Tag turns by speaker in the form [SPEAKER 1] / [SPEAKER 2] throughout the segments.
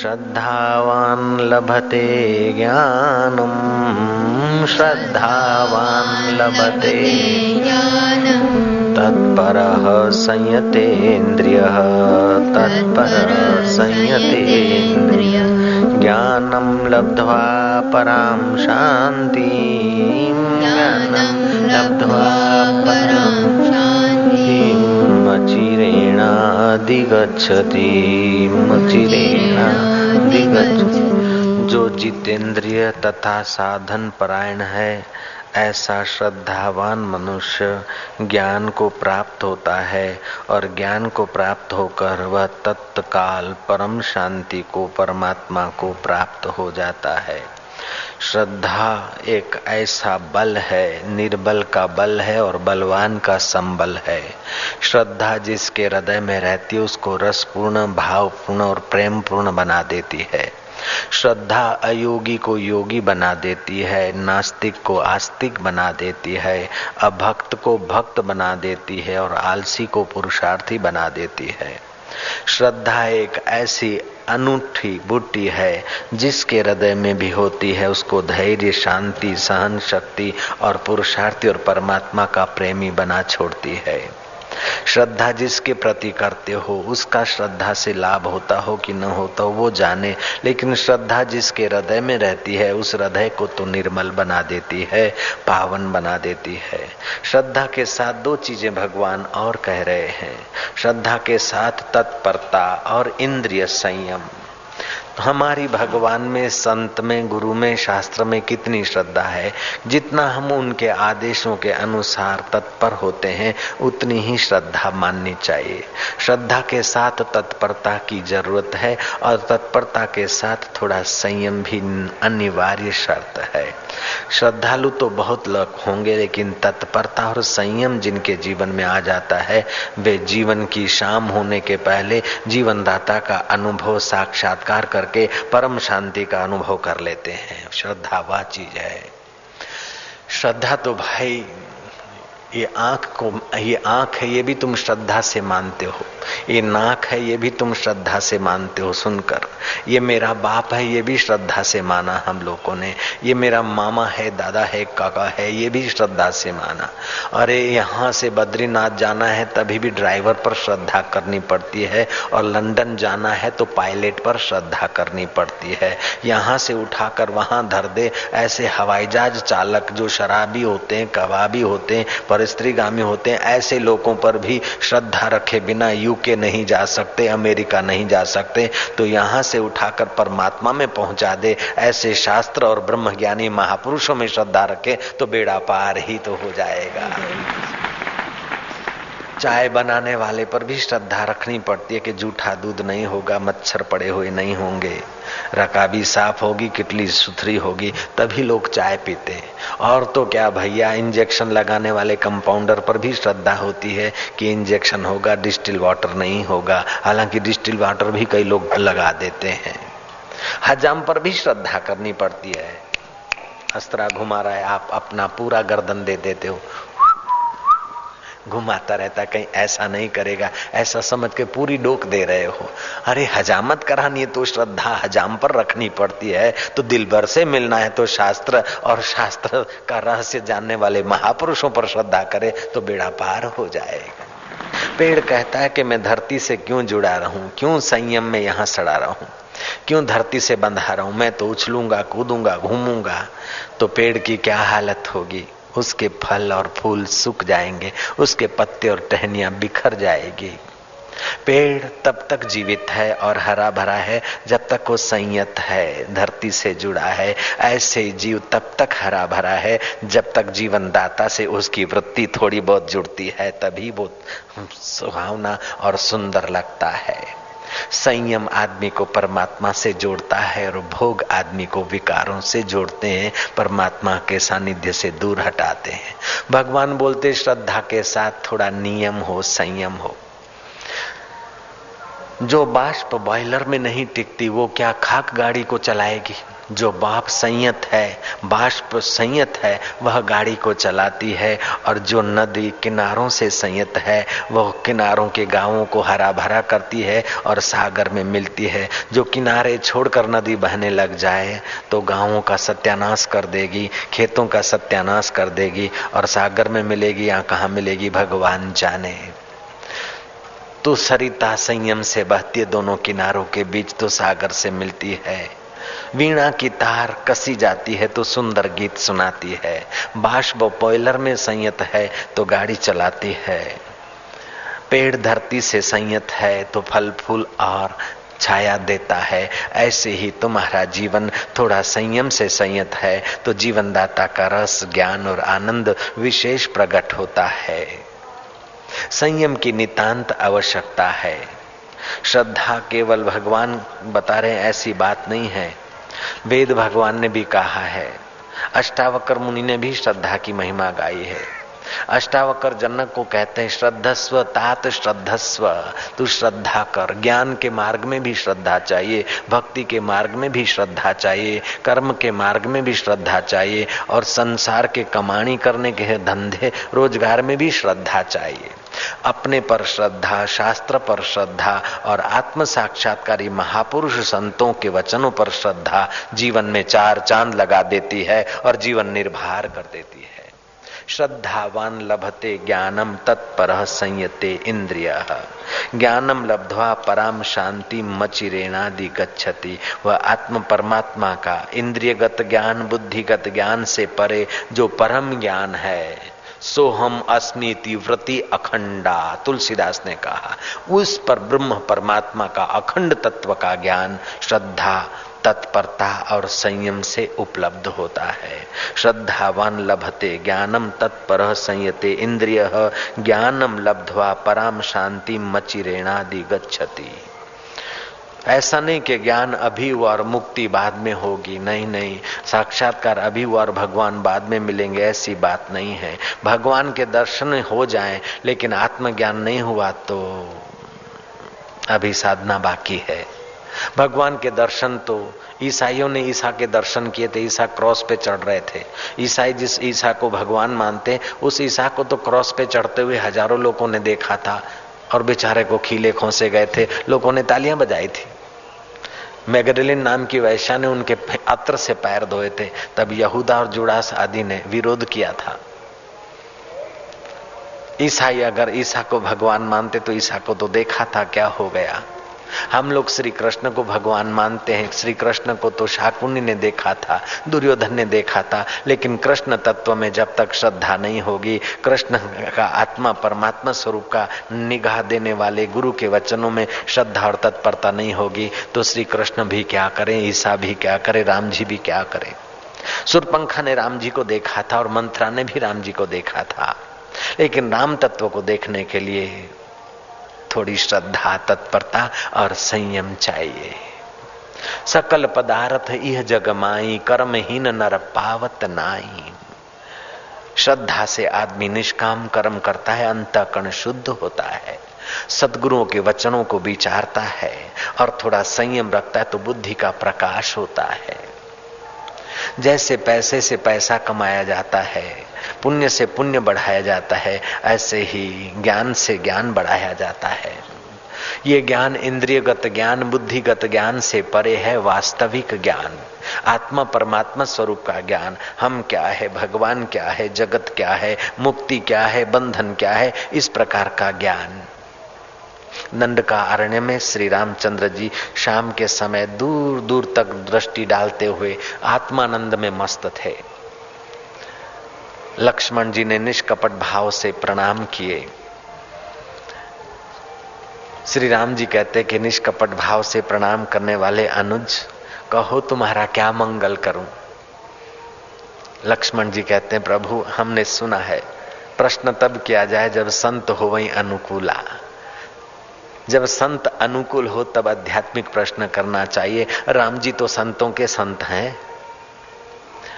[SPEAKER 1] श्रद्धावान् लभते ज्ञानम् श्रद्धावान् लभते तत्परः संयतेन्द्रियः, तत्परः संयतेन्द्रिय। ज्ञानं लब्ध्वा परां शान्तिं, ज्ञानं लब्ध्वा परां अचिरेणाधिगच्छति अचिरेणाधिगच्छति जो जितेंद्रिय तथा साधन परायण है, ऐसा श्रद्धावान मनुष्य ज्ञान को प्राप्त होता है और ज्ञान को प्राप्त होकर वह तत्काल परम शांति को, परमात्मा को प्राप्त हो जाता है। श्रद्धा एक ऐसा बल है, निर्बल का बल है और बलवान का संबल है। श्रद्धा जिसके हृदय में रहती है, उसको रसपूर्ण, भावपूर्ण और प्रेम पूर्ण बना देती है। श्रद्धा अयोगी को योगी बना देती है, नास्तिक को आस्तिक बना देती है, अभक्त को भक्त बना देती है और आलसी को पुरुषार्थी बना देती है। श्रद्धा एक ऐसी अनूठी बूटी है, जिसके हृदय में भी होती है, उसको धैर्य, शांति सहन शक्ति और पुरुषार्थी और परमात्मा का प्रेमी बना छोड़ती है। श्रद्धा जिसके प्रति करते हो, उसका श्रद्धा से लाभ होता हो कि न होता हो, वो जाने। लेकिन श्रद्धा जिसके हृदय में रहती है, उस हृदय को तो निर्मल बना देती है, पावन बना देती है। श्रद्धा के साथ दो चीज़ें भगवान और कह रहे हैं। श्रद्धा के साथ तत्परता और इंद्रिय संयम। हमारी भगवान में, संत में, गुरु में, शास्त्र में कितनी श्रद्धा है। जितना हम उनके आदेशों के अनुसार तत्पर होते हैं, उतनी ही श्रद्धा माननी चाहिए। श्रद्धा के साथ तत्परता की ज़रूरत है और तत्परता के साथ थोड़ा संयम भी अनिवार्य शर्त है। श्रद्धालु तो बहुत लोग होंगे, लेकिन तत्परता और संयम जिनके जीवन में आ जाता है, वे जीवन की शाम होने के पहले जीवनदाता का अनुभव साक्षात्कार करके परम शांति का अनुभव कर लेते हैं। श्रद्धा वह चीज़ है श्रद्धा तो भाई ये आँख को, ये आँख है, ये भी तुम श्रद्धा से मानते हो। ये नाक है, ये भी तुम श्रद्धा से मानते हो सुनकर। ये मेरा बाप है, ये भी श्रद्धा से माना हम लोगों ने। ये मेरा मामा है, दादा है, काका है, ये भी श्रद्धा से माना। अरे, यहाँ से बद्रीनाथ जाना है, तभी भी ड्राइवर पर श्रद्धा करनी पड़ती है और लंदन जाना है तो पायलट पर श्रद्धा करनी पड़ती है। यहाँ से उठाकर वहाँ धर दे, ऐसे हवाई जहाज़ चालक जो शराबी होते हैं, कबाबी होते हैं, पर स्त्रीगामी होते हैं, ऐसे लोगों पर भी श्रद्धा रखे बिना यूके नहीं जा सकते, अमेरिका नहीं जा सकते तो यहाँ से उठाकर परमात्मा में पहुँचा दे। ऐसे शास्त्र और ब्रह्मज्ञानी महापुरुषों में श्रद्धा रखे तो बेड़ा पार ही तो हो जाएगा। चाय बनाने वाले पर भी श्रद्धा रखनी पड़ती है कि जूठा दूध नहीं होगा, मच्छर पड़े हुए नहीं होंगे। रकाबी साफ़ होगी, किटली सुथरी होगी, तभी लोग चाय पीते और तो क्या भैया, इंजेक्शन लगाने वाले कंपाउंडर पर भी श्रद्धा होती है कि इंजेक्शन होगा, डिस्टिल वाटर नहीं होगा। हालाँकि डिस्टिल वाटर भी कई लोग लगा देते हैं। हजाम पर भी श्रद्धा करनी पड़ती है। अस्त्रा घुमा रहा है, आप अपना पूरा गर्दन दे देते हो। घुमाता रहता है कहीं ऐसा नहीं करेगा, ऐसा समझ के पूरी डोक दे रहे हो। अरे, हजामत करानी है तो श्रद्धा हजाम पर रखनी पड़ती है तो दिल भर से मिलना है तो शास्त्र और शास्त्र का रहस्य जानने वाले महापुरुषों पर श्रद्धा करे तो बेड़ा पार हो जाएगा। पेड़ कहता है कि मैं धरती से क्यों जुड़ा रहूँ, क्यों संयम में यहाँ सड़ा रहूँ? क्यों धरती से बंधा रहा? हूँ मैं तो उछलूँगा, कूदूँगा, घूमूँगा तो पेड़ की क्या हालत होगी? उसके फल और फूल सूख जाएँगे, उसके पत्ते और टहनियाँ बिखर जाएगी। पेड़ तब तक जीवित है और हरा भरा है, जब तक वो संयत है, धरती से जुड़ा है। ऐसे जीव तब तक हरा भरा है, जब तक जीवन दाता से उसकी वृत्ति थोड़ी बहुत जुड़ती है, तभी वो सुहावना और सुंदर लगता है। संयम आदमी को परमात्मा से जोड़ता है और भोग आदमी को विकारों से जोड़ते हैं, परमात्मा के सानिध्य से दूर हटाते हैं। भगवान बोलते श्रद्धा के साथ थोड़ा नियम हो, संयम हो। जो बाष्प बॉयलर में नहीं टिकती, वो क्या खाक गाड़ी को चलाएगी? जो बाप संयत है, बाष्प संयत है, वह गाड़ी को चलाती है और जो नदी किनारों से संयत है, वह किनारों के गाँवों को हरा भरा करती है और सागर में मिलती है। जो किनारे छोड़कर नदी बहने लग जाए तो गाँवों का सत्यानाश कर देगी, खेतों का सत्यानाश कर देगी और सागर में मिलेगी या कहाँ मिलेगी, भगवान जाने। तो सरिता संयम से बहती दोनों किनारों के बीच तो सागर से मिलती है। वीणा की तार कसी जाती है तो सुंदर गीत सुनाती है। बाष्प पॉयलर में संयत है तो गाड़ी चलाती है। पेड़ धरती से संयत है तो फल, फूल और छाया देता है। ऐसे ही तुम्हारा जीवन थोड़ा संयम से संयत है तो जीवनदाता का रस, ज्ञान और आनंद विशेष प्रकट होता है। संयम की नितांत आवश्यकता है। श्रद्धा केवल भगवान बता रहे ऐसी बात नहीं है। वेद भगवान ने भी कहा है, अष्टावकर मुनि ने भी श्रद्धा की महिमा गाई है। अष्टावकर जनक को कहते हैं, श्रद्धस्व, तात श्रद्धस्व, तू श्रद्धा कर। ज्ञान के मार्ग में भी श्रद्धा चाहिए, भक्ति के मार्ग में भी श्रद्धा चाहिए, कर्म के मार्ग में भी श्रद्धा चाहिए और संसार के कमाणी करने के धंधे रोज़गार में भी श्रद्धा चाहिए। अपने पर श्रद्धा, शास्त्र पर श्रद्धा और आत्म साक्षात्कारी महापुरुष संतों के वचनों पर श्रद्धा जीवन में चार चाँद लगा देती है और जीवन निर्भर कर देती है। श्रद्धावान लभते ज्ञानम तत्पर संयते इंद्रिय। ज्ञानम लब्धवा पराम शांति मचिरेणादि गच्छति। वह आत्म परमात्मा का इंद्रियगत ज्ञान, बुद्धिगत ज्ञान से परे जो परम ज्ञान है। सोहम अस्मिति व्रति अखंडा। तुलसीदास ने कहा, उस पर ब्रह्म परमात्मा का अखंड तत्व का ज्ञान श्रद्धा, तत्परता और संयम से उपलब्ध होता है। श्रद्धावान लभते ज्ञानम तत्पर संयते इंद्रिय, ज्ञानम लब्धवा पराम शांति मचिरेणादि गच्छति। ऐसा नहीं कि ज्ञान अभी हुआ और मुक्ति बाद में होगी। नहीं नहीं। साक्षात्कार अभी हुआ और भगवान बाद में मिलेंगे, ऐसी बात नहीं है। भगवान के दर्शन हो जाए, लेकिन आत्मज्ञान नहीं हुआ तो अभी साधना बाकी है। भगवान के दर्शन तो ईसाइयों ने ईसा के दर्शन किए थे, ईसा क्रॉस पे चढ़ रहे थे। ईसाई जिस ईसा को भगवान मानते, उस ईसा को तो क्रॉस पे चढ़ते हुए हज़ारों लोगों ने देखा था। और बेचारे को खीले खोसे गए थे। लोगों ने तालियाँ बजाई थी। मैगडलिन नाम की वैश्या ने उनके अत्र से पैर धोए थे। तब यहूदा और जुड़ास आदि ने विरोध किया था। ईसाई अगर ईसा को भगवान मानते तो ईसा को तो देखा था, क्या हो गया? हम लोग श्री कृष्ण को भगवान मानते हैं। श्री कृष्ण को तो शाकुनी ने देखा था, दुर्योधन ने देखा था, लेकिन कृष्ण तत्व में जब तक श्रद्धा नहीं होगी, कृष्ण का आत्मा परमात्मा स्वरूप का निगाह देने वाले गुरु के वचनों में श्रद्धा और तत्परता नहीं होगी तो श्री कृष्ण भी क्या करें, ईसा भी क्या करे, राम जी भी क्या करे? सुरपंखा ने राम जी को देखा था और मंत्रा ने भी राम जी को देखा था। लेकिन राम तत्व को देखने के लिए थोड़ी श्रद्धा, तत्परता और संयम चाहिए। सकल पदार्थ यह जगमाई कर्महीन नर पावत नाई। श्रद्धा से आदमी निष्काम कर्म करता है अंतकण शुद्ध होता है। सदगुरुओं के वचनों को विचारता है और थोड़ा संयम रखता है तो बुद्धि का प्रकाश होता है। जैसे पैसे से पैसा कमाया जाता है, पुण्य से पुण्य बढ़ाया जाता है, ऐसे ही ज्ञान से ज्ञान बढ़ाया जाता है। ये ज्ञान इंद्रियगत ज्ञान, बुद्धिगत ज्ञान से परे है, वास्तविक ज्ञान। आत्मा परमात्मा स्वरूप का ज्ञान। हम क्या है, भगवान क्या है, जगत क्या है, मुक्ति क्या है, बंधन क्या है, इस प्रकार का ज्ञान। नंद का अरण्य में श्री रामचंद्र जी शाम के समय दूर दूर तक दृष्टि डालते हुए आत्मानंद में मस्त थे। लक्ष्मण जी ने निष्कपट भाव से प्रणाम किए। श्री राम जी कहते कि निष्कपट भाव से प्रणाम करने वाले अनुज, कहो तुम्हारा क्या मंगल करूँ? लक्ष्मण जी कहते हैं, प्रभु, हमने सुना है। प्रश्न तब किया जाए जब संत हो वही अनुकूला। जब संत अनुकूल हो, तब आध्यात्मिक प्रश्न करना चाहिए। राम जी तो संतों के संत हैं।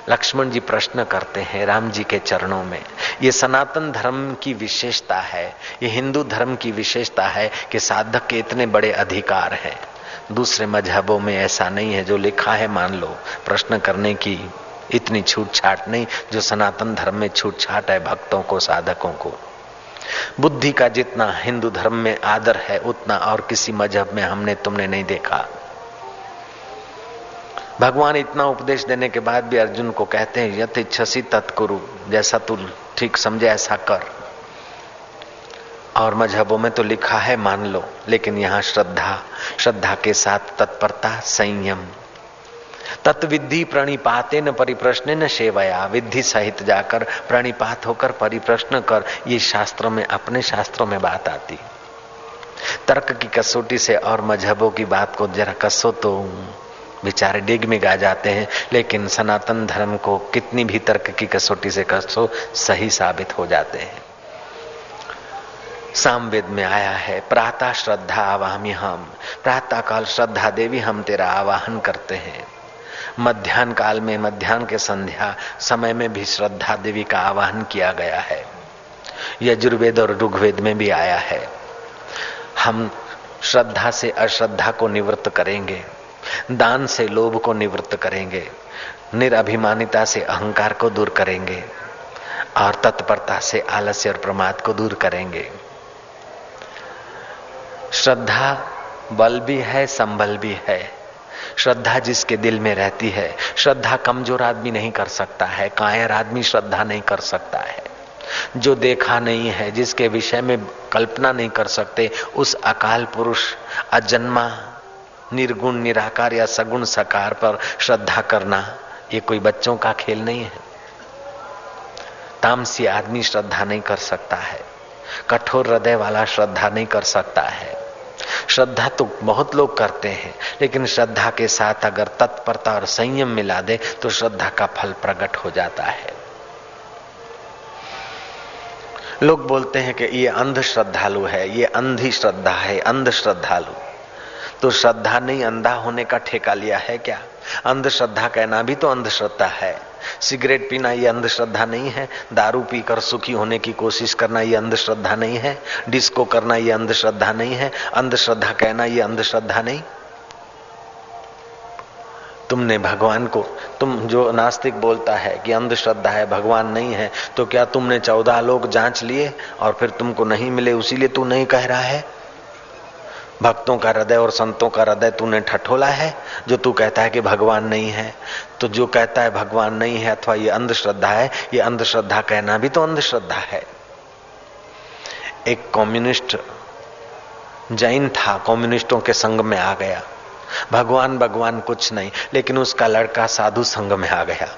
[SPEAKER 1] लक्ष्मण जी प्रश्न करते हैं राम जी के चरणों में। ये सनातन धर्म की विशेषता है, ये हिंदू धर्म की विशेषता है कि साधक के इतने बड़े अधिकार हैं। दूसरे मजहबों में ऐसा नहीं है, जो लिखा है मान लो, प्रश्न करने की इतनी छूट छाट नहीं, जो सनातन धर्म में छूट छाट है भक्तों को, साधकों को। बुद्धि का जितना हिंदू धर्म में आदर है, उतना और किसी मज़हब में हमने तुमने नहीं देखा। भगवान इतना उपदेश देने के बाद भी अर्जुन को कहते हैं यथ इच्छसी तत्कुरु, जैसा तू ठीक समझे ऐसा कर। और मजहबों में तो लिखा है, मान लो, लेकिन यहाँ श्रद्धा श्रद्धा के साथ तत्परता, संयम तत्विधि प्रणिपाते न परिप्रश्न न सेवया। विधि सहित जाकर प्रणिपात होकर परिप्रश्न कर। ये शास्त्रों में, अपने शास्त्रों में बात आती तर्क की कसौटी से और मजहबों की बात को जरा कसो तो बेचारे डिग में गा जाते हैं, लेकिन सनातन धर्म को कितनी भी तर्क की कसौटी से कसो, सही साबित हो जाते हैं। सामवेद में आया है, प्रातः श्रद्धा आवाहमी हम प्रातः काल श्रद्धा देवी हम तेरा आवाहन करते हैं। मध्यान्ह काल में मध्यान्ह के संध्या समय में भी श्रद्धा देवी का आवाहन किया गया है। यजुर्वेद और ऋग्वेद में भी आया है। हम श्रद्धा से अश्रद्धा को निवृत्त करेंगे, दान से लोभ को निवृत्त करेंगे, निरभिमानिता से अहंकार को दूर करेंगे, और तत्परता से आलस्य और प्रमाद को दूर करेंगे। श्रद्धा बल भी है, संबल भी है। श्रद्धा जिसके दिल में रहती है, श्रद्धा कमज़ोर आदमी नहीं कर सकता है, कायर आदमी श्रद्धा नहीं कर सकता है। जो देखा नहीं है, जिसके विषय में कल्पना नहीं कर सकते, उस अकाल पुरुष, अजन्मा, निर्गुण, निराकार या सगुण सकार पर श्रद्धा करना, ये कोई बच्चों का खेल नहीं है। तामसी आदमी श्रद्धा नहीं कर सकता है, कठोर हृदय वाला श्रद्धा नहीं कर सकता है। श्रद्धा तो बहुत लोग करते हैं, लेकिन श्रद्धा के साथ अगर तत्परता और संयम मिला दे तो श्रद्धा का फल प्रकट हो जाता है। लोग बोलते हैं कि ये अंध श्रद्धालु है, ये अंधी श्रद्धा है, अंध श्रद्धालु। तो श्रद्धा नहीं अंधा होने का ठेका लिया है क्या? अंधश्रद्धा कहना भी तो अंधश्रद्धा है। सिगरेट पीना ये अंधश्रद्धा नहीं है। दारू पीकर सुखी होने की कोशिश करना ये अंधश्रद्धा नहीं है। डिस्को करना ये अंधश्रद्धा नहीं है। अंधश्रद्धा कहना ये अंधश्रद्धा नहीं। तुमने भगवान को, तुम जो नास्तिक बोलता है कि अंधश्रद्धा है, भगवान नहीं है तो क्या तुमने चौदह लोग जाँच लिए और फिर तुमको नहीं मिले, उसीलिए तू नहीं कह रहा है? भक्तों का हृदय और संतों का हृदय तूने ठठोला है, जो तू कहता है कि भगवान नहीं है। तो जो कहता है भगवान नहीं है अथवा ये अंधश्रद्धा है, ये अंधश्रद्धा कहना भी तो अंधश्रद्धा है। एक कम्युनिस्ट जैन था कम्युनिस्टों के संग में आ गया। भगवान भगवान कुछ नहीं, लेकिन उसका लड़का साधु संघ में आ गया।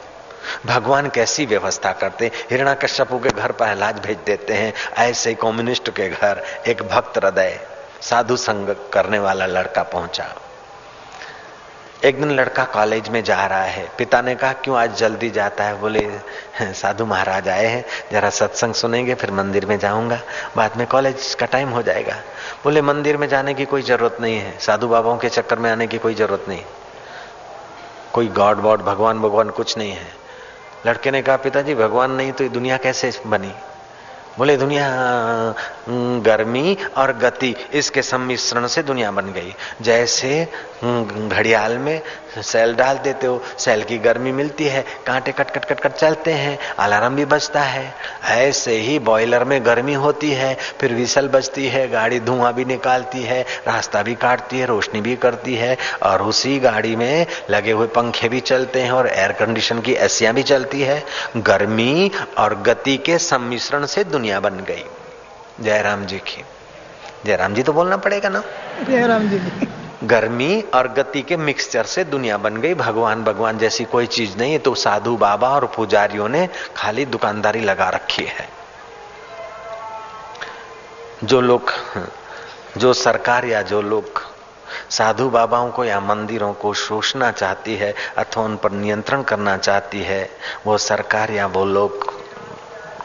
[SPEAKER 1] भगवान कैसी व्यवस्था करते? हिरणा कश्यपु के घर प्रहलाद भेज देते हैं, ऐसे कम्युनिस्ट के घर, एक भक्त हृदय, साधु संग करने वाला लड़का पहुँचा। एक दिन लड़का कॉलेज में जा रहा है। पिता ने कहा, क्यों आज जल्दी जाता है? बोले साधु महाराज आए हैं। जरा सत्संग सुनेंगे, फिर मंदिर में जाऊँगा। बाद में कॉलेज का टाइम हो जाएगा। बोले, मंदिर में जाने की कोई ज़रूरत नहीं है। साधु बाबाओं के चक्कर में आने की कोई ज़रूरत नहीं। कोई गॉड वॉड भगवान भगवान कुछ नहीं है। लड़के ने कहा, पिताजी, भगवान नहीं तो दुनिया कैसे बनी? बोले, दुनिया गर्मी और गति, इसके सम्मिश्रण से दुनिया बन गई। जैसे घड़ियाल में सेल डाल देते हो, सेल की गर्मी मिलती है, कांटे कट कट कट कट चलते हैं, अलार्म भी बजता है। ऐसे ही बॉयलर में गर्मी होती है, फिर विसल बजती है, गाड़ी धुआँ भी निकालती है, रास्ता भी काटती है, रोशनी भी करती है, और उसी गाड़ी में लगे हुए पंखे भी चलते हैं, और एयर कंडीशन की एसियाँ भी चलती है। गर्मी और गति के सम्मिश्रण से दुनिया बन गई। जयराम जी की। जयराम जी तो बोलना पड़ेगा ना।
[SPEAKER 2] जयराम जी।
[SPEAKER 1] गर्मी और गति के मिक्सचर से दुनिया बन गई। भगवान भगवान जैसी कोई चीज़ नहीं है तो साधु बाबा और पुजारियों ने खाली दुकानदारी लगा रखी है। जो लोग जो सरकार या जो लोग साधु बाबाओं को या मंदिरों को शोषना चाहती है अथवा उन पर नियंत्रण करना चाहती है वो सरकार या वो लोग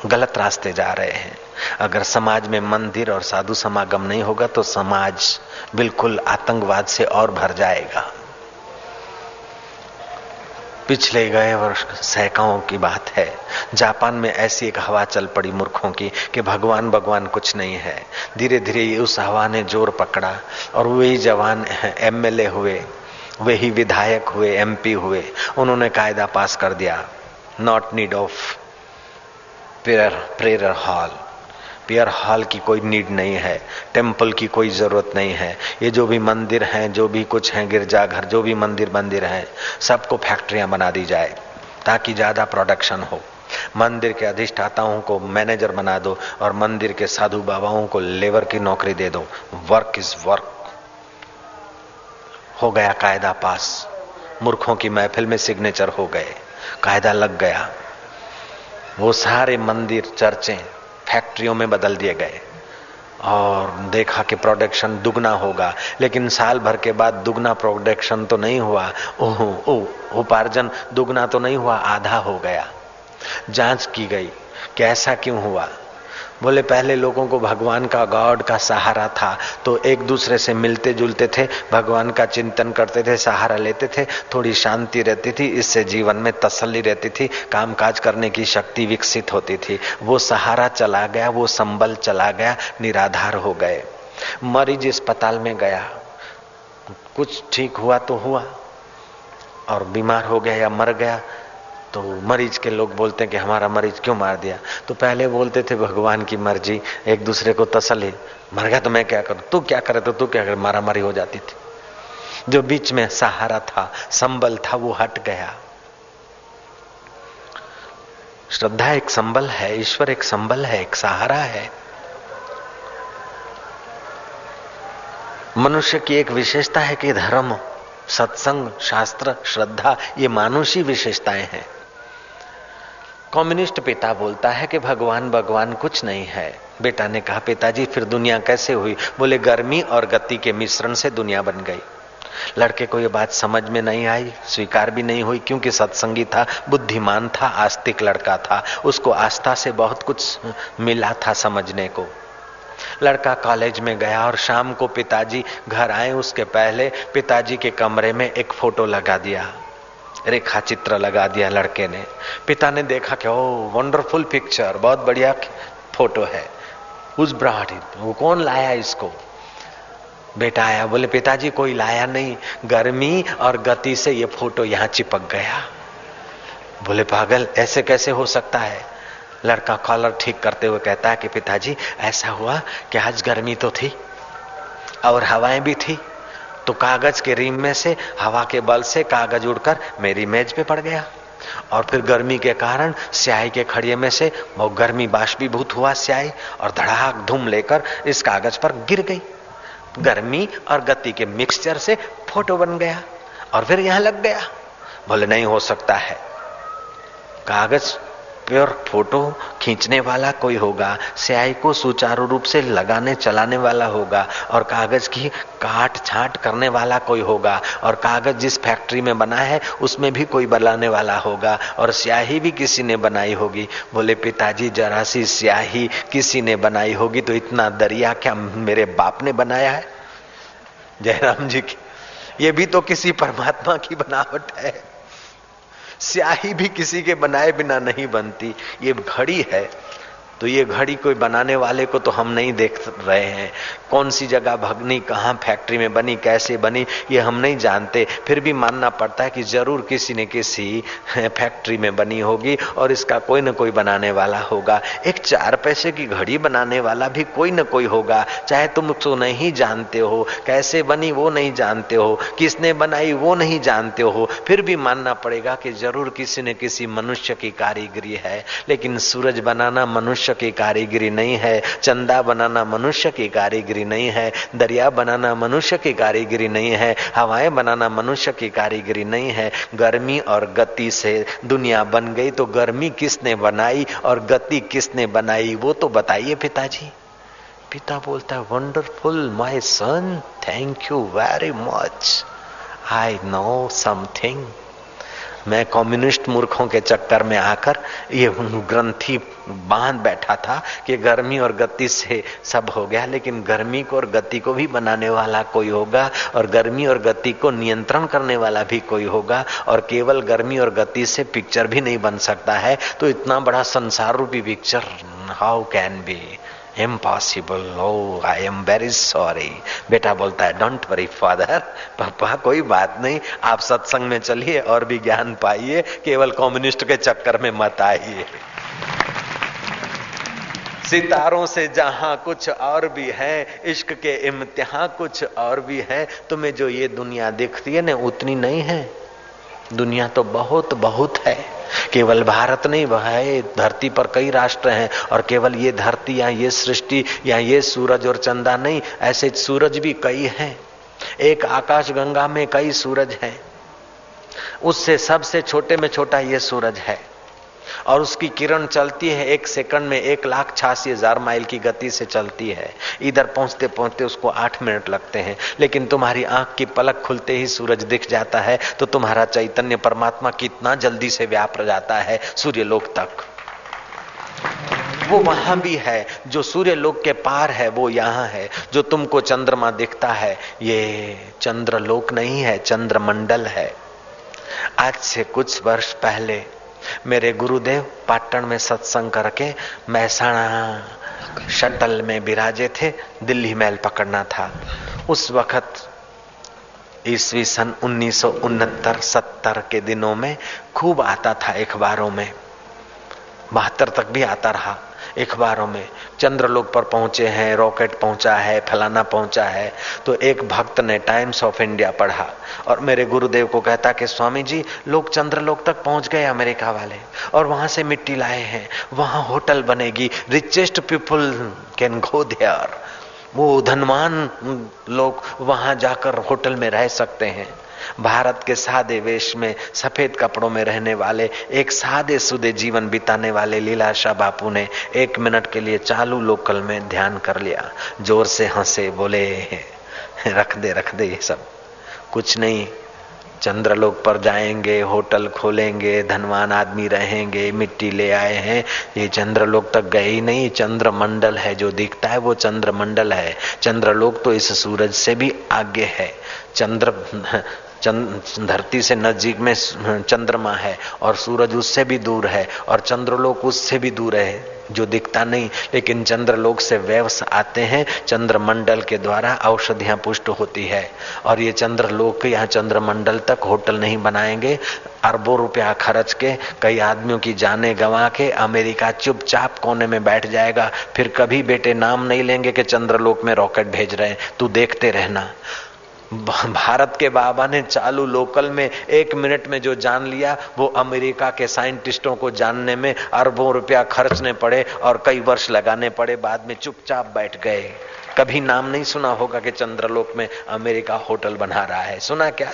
[SPEAKER 1] गलत रास्ते जा रहे हैं। अगर समाज में मंदिर और साधु समागम नहीं होगा तो समाज बिल्कुल आतंकवाद से और भर जाएगा। पिछले गए वर्ष सैकड़ों की बात है। जापान में ऐसी एक हवा चल पड़ी मूर्खों की कि भगवान भगवान कुछ नहीं है। धीरे धीरे उस हवा ने ज़ोर पकड़ा और वही जवान एमएलए हुए वही विधायक हुए एमपी हुए। उन्होंने कायदा पास कर दिया। Not need of prayer prayer hall. Prayer hall की कोई नीड नहीं है टेंपल की कोई ज़रूरत नहीं है। ये जो भी मंदिर हैं, जो भी कुछ हैं, गिरजाघर, जो भी मंदिर मंदिर हैं, सबको फैक्ट्रियाँ बना दी जाए, ताकि ज़्यादा प्रोडक्शन हो। मंदिर के अधिष्ठाताओं को मैनेजर बना दो और मंदिर के साधु बाबाओं को लेबर की नौकरी दे दो। Work is work. हो गया कायदा पास। मूर्खों की महफिल में सिग्नेचर हो गए। कायदा लग गया। वो सारे मंदिर, चर्चें फैक्ट्रियों में बदल दिए गए। और देखा कि प्रोडक्शन दुगना होगा, लेकिन साल भर के बाद दुगना प्रोडक्शन तो नहीं हुआ। ओह उपार्जन दुगना तो नहीं हुआ, आधा हो गया। जाँच की गई कि ऐसा क्यों हुआ? बोले, पहले लोगों को भगवान का गॉड का सहारा था। तो एक दूसरे से मिलते जुलते थे, भगवान का चिंतन करते थे, सहारा लेते थे, थोड़ी शांति रहती थी, इससे जीवन में तसल्ली रहती थी, कामकाज करने की शक्ति विकसित होती थी। वो सहारा चला गया, वो संबल चला गया, निराधार हो गए। मरीज़ अस्पताल में गया, कुछ ठीक हुआ तो हुआ, और बीमार हो गया या मर गया तो मरीज़ के लोग बोलते हैं कि हमारा मरीज़ क्यों मार दिया? तो पहले बोलते थे भगवान की मर्ज़ी, एक दूसरे को तसली मर गया तो मैं क्या करूँ? तू क्या करे तो तू क्या करे? मारा मारी हो जाती थी। जो बीच में सहारा था, संबल था, वो हट गया। श्रद्धा एक संबल है, ईश्वर एक संबल है, एक सहारा है। मनुष्य की एक विशेषता है कि धर्म, सत्संग, शास्त्र, श्रद्धा, ये मानुषी विशेषताएँ हैं। कम्युनिस्ट पिता बोलता है कि भगवान भगवान कुछ नहीं है। बेटा ने कहा, पिताजी, फिर दुनिया कैसे हुई? बोले, गर्मी और गति के मिश्रण से दुनिया बन गई। लड़के को ये बात समझ में नहीं आई, स्वीकार भी नहीं हुई, क्योंकि सत्संगी था, बुद्धिमान था, आस्तिक लड़का था। उसको आस्था से बहुत कुछ मिला था समझने को। लड़का कॉलेज में गया और शाम को पिताजी घर आए, उसके पहले पिताजी के कमरे में एक फ़ोटो लगा दिया। रेखा चित्र लगा दिया लड़के ने। पिता ने देखा कि ओ वंडरफुल पिक्चर बहुत बढ़िया फ़ोटो है। उस ब्राट वो कौन लाया इसको? बेटा आया, बोले, पिताजी, कोई लाया नहीं। गर्मी और गति से ये फ़ोटो यहाँ चिपक गया। बोले, पागल, ऐसे कैसे हो सकता है? लड़का कॉलर ठीक करते हुए कहता है कि, पिताजी, ऐसा हुआ कि आज गर्मी तो थी और हवाएँ भी थी। तो कागज़ के रिम में से, हवा के बल से कागज़ उड़कर मेरी मेज पे पड़ गया। और फिर गर्मी के कारण स्याही के खड़िए में से वो गर्मी बाष्पीभूत हुआ स्याही और धड़ाक धूम लेकर इस कागज़ पर गिर गई। गर्मी और गति के मिक्सचर से फ़ोटो बन गया और फिर यहाँ लग गया। बोले, नहीं हो सकता है। कागज़ प्योर फ़ोटो खींचने वाला कोई होगा, स्याही को सुचारू रूप से लगाने, चलाने वाला होगा और कागज़ की काट छाट करने वाला कोई होगा और कागज़ जिस फैक्ट्री में बना है, उसमें भी कोई बनाने वाला होगा और स्याही भी किसी ने बनाई होगी। बोले, पिताजी, जरा सी स्याही किसी ने बनाई होगी तो इतना दरिया क्या मेरे बाप ने बनाया है? जयराम जी की, ये भी तो किसी परमात्मा की बनावट है। स्याही भी किसी के बनाए बिना नहीं बनती। ये घड़ी है। तो ये घड़ी कोई बनाने वाले को तो हम नहीं देख रहे हैं। कौन सी जगह भगनी, कहाँ फैक्ट्री में बनी, कैसे बनी, ये हम नहीं जानते। फिर भी मानना पड़ता है कि ज़रूर किसी न किसी फैक्ट्री में बनी होगी और इसका कोई न कोई बनाने वाला होगा। एक चार पैसे की घड़ी बनाने वाला भी कोई न कोई होगा। चाहे तुम तो नहीं जानते हो, कैसे बनी वो नहीं जानते हो, किसने बनाई वो नहीं जानते हो। फिर भी मानना पड़ेगा कि ज़रूर किसी न किसी मनुष्य की कारीगरी है। लेकिन सूरज बनाना मनुष्य मनुष्य की कारीगरी नहीं है, चंदा बनाना मनुष्य की कारीगरी नहीं है, दरिया बनाना मनुष्य की कारीगरी नहीं है, हवाएँ बनाना मनुष्य की कारीगरी नहीं है, गर्मी और गति से दुनिया बन गई तो गर्मी किसने बनाई और गति किसने बनाई, वो तो बताइए पिताजी। पिता बोलता है wonderful my son thank you very much I know something मैं कम्युनिस्ट मूर्खों के चक्कर में आकर ये ग्रंथि बाँध बैठा था कि गर्मी और गति से सब हो गया, लेकिन गर्मी को और गति को भी बनाने वाला कोई होगा और गर्मी और गति को नियंत्रण करने वाला भी कोई होगा और केवल गर्मी और गति से पिक्चर भी नहीं बन सकता है। तो इतना बड़ा संसार रूपी picture how can be impossible O I am very sorry बेटा बोलता है डोंट वरी फादर पापा, कोई बात नहीं, आप सत्संग में चलिए और भी ज्ञान पाइए, केवल कम्युनिस्ट के चक्कर में मत आइए। सितारों से जहाँ कुछ और भी है, इश्क के इम्तिहा कुछ और भी है, तुम्हें जो ये दुनिया दिखती है ना, उतनी नहीं है। दुनिया तो बहुत बहुत है। केवल भारत नहीं, वह है, धरती पर कई राष्ट्र हैं और केवल ये धरती या ये सृष्टि या ये सूरज और चंदा नहीं, ऐसे सूरज भी कई हैं। एक आकाश गंगा में कई सूरज हैं। उससे सबसे छोटे में छोटा ये सूरज है। और उसकी किरण चलती है एक सेकंड में एक लाख छियासी हज़ार माइल की गति से चलती है। इधर पहुँचते पहुँचते उसको आठ मिनट लगते हैं। लेकिन तुम्हारी आँख की पलक खुलते ही सूरज दिख जाता है तो तुम्हारा चैतन्य परमात्मा कितना जल्दी से व्याप जाता है सूर्यलोक तक। वो वहाँ भी है, जो सूर्य लोक के पार है, वो यहाँ है, जो तुमको चंद्रमा दिखता है। ये चंद्रलोक नहीं है, चंद्रमंडल है। आज से कुछ वर्ष पहले मेरे गुरुदेव पाटन में सत्संग करके महसाणा शटल में बिराजे थे, दिल्ली मैल पकड़ना था। उस वक्त ईस्वी सन उन्नीस सत्तर के दिनों में खूब आता था अखबारों में। बहत्तर तक भी आता रहा। अखबारों में, चंद्रलोक पर पहुँचे हैं, रॉकेट पहुँचा है, फलाना पहुँचा है तो एक भक्त ने टाइम्स ऑफ़ इंडिया पढ़ा और मेरे गुरुदेव को कहता कि स्वामी जी लोग चंद्रलोक तक पहुँच गए अमेरिका वाले और वहाँ से मिट्टी लाए हैं, वहाँ होटल बनेगी richest people can go there वो धनवान लोग वहाँ जाकर होटल में रह सकते हैं। भारत के सादे वेश में, सफ़ेद कपड़ों में रहने वाले, एक सादे सुदे जीवन बिताने वाले लीलाशाह बापू ने एक मिनट के लिए चालू लोकल में ध्यान कर लिया। ज़ोर से हंसे, बोले, रख दे रख दे ये सब। कुछ नहीं, चंद्रलोक पर जाएँगे, होटल खोलेंगे, धनवान आदमी रहेंगे, मिट्टी ले आए हैं। ये चंद्रलोक तक गए ही नहीं, चंद्रमंडल है जो दिखता है, वो चंद्रमंडल है। चंद्रलोक तो इस सूरज से भी आगे है। चंद्र धरती से नज़दीक में चंद्रमा है और सूरज उससे भी दूर है और चंद्रलोक उससे भी दूर है, जो दिखता नहीं। लेकिन चंद्रलोक से व्यवस आते हैं, चंद्रमंडल के द्वारा औषधियाँ पुष्ट होती है। और ये चंद्रलोक यहाँ चंद्रमंडल तक होटल नहीं बनाएँगे। अरबों रुपया खर्च के, कई आदमियों की जाने गंवा के, अमेरिका चुपचाप कोने में बैठ जाएगा। फिर कभी बेटे नाम नहीं लेंगे कि चंद्रलोक में रॉकेट भेज रहे हैं। तू देखते रहना। भारत के बाबा ने चालू लोकल में एक मिनट में जो जान लिया, वो अमेरिका के साइंटिस्टों को जानने में अरबों रुपया खर्चने पड़े और कई वर्ष लगाने पड़े, बाद में चुपचाप बैठ गए। कभी नाम नहीं सुना होगा कि चंद्रलोक में अमेरिका होटल बना रहा है। सुना क्या?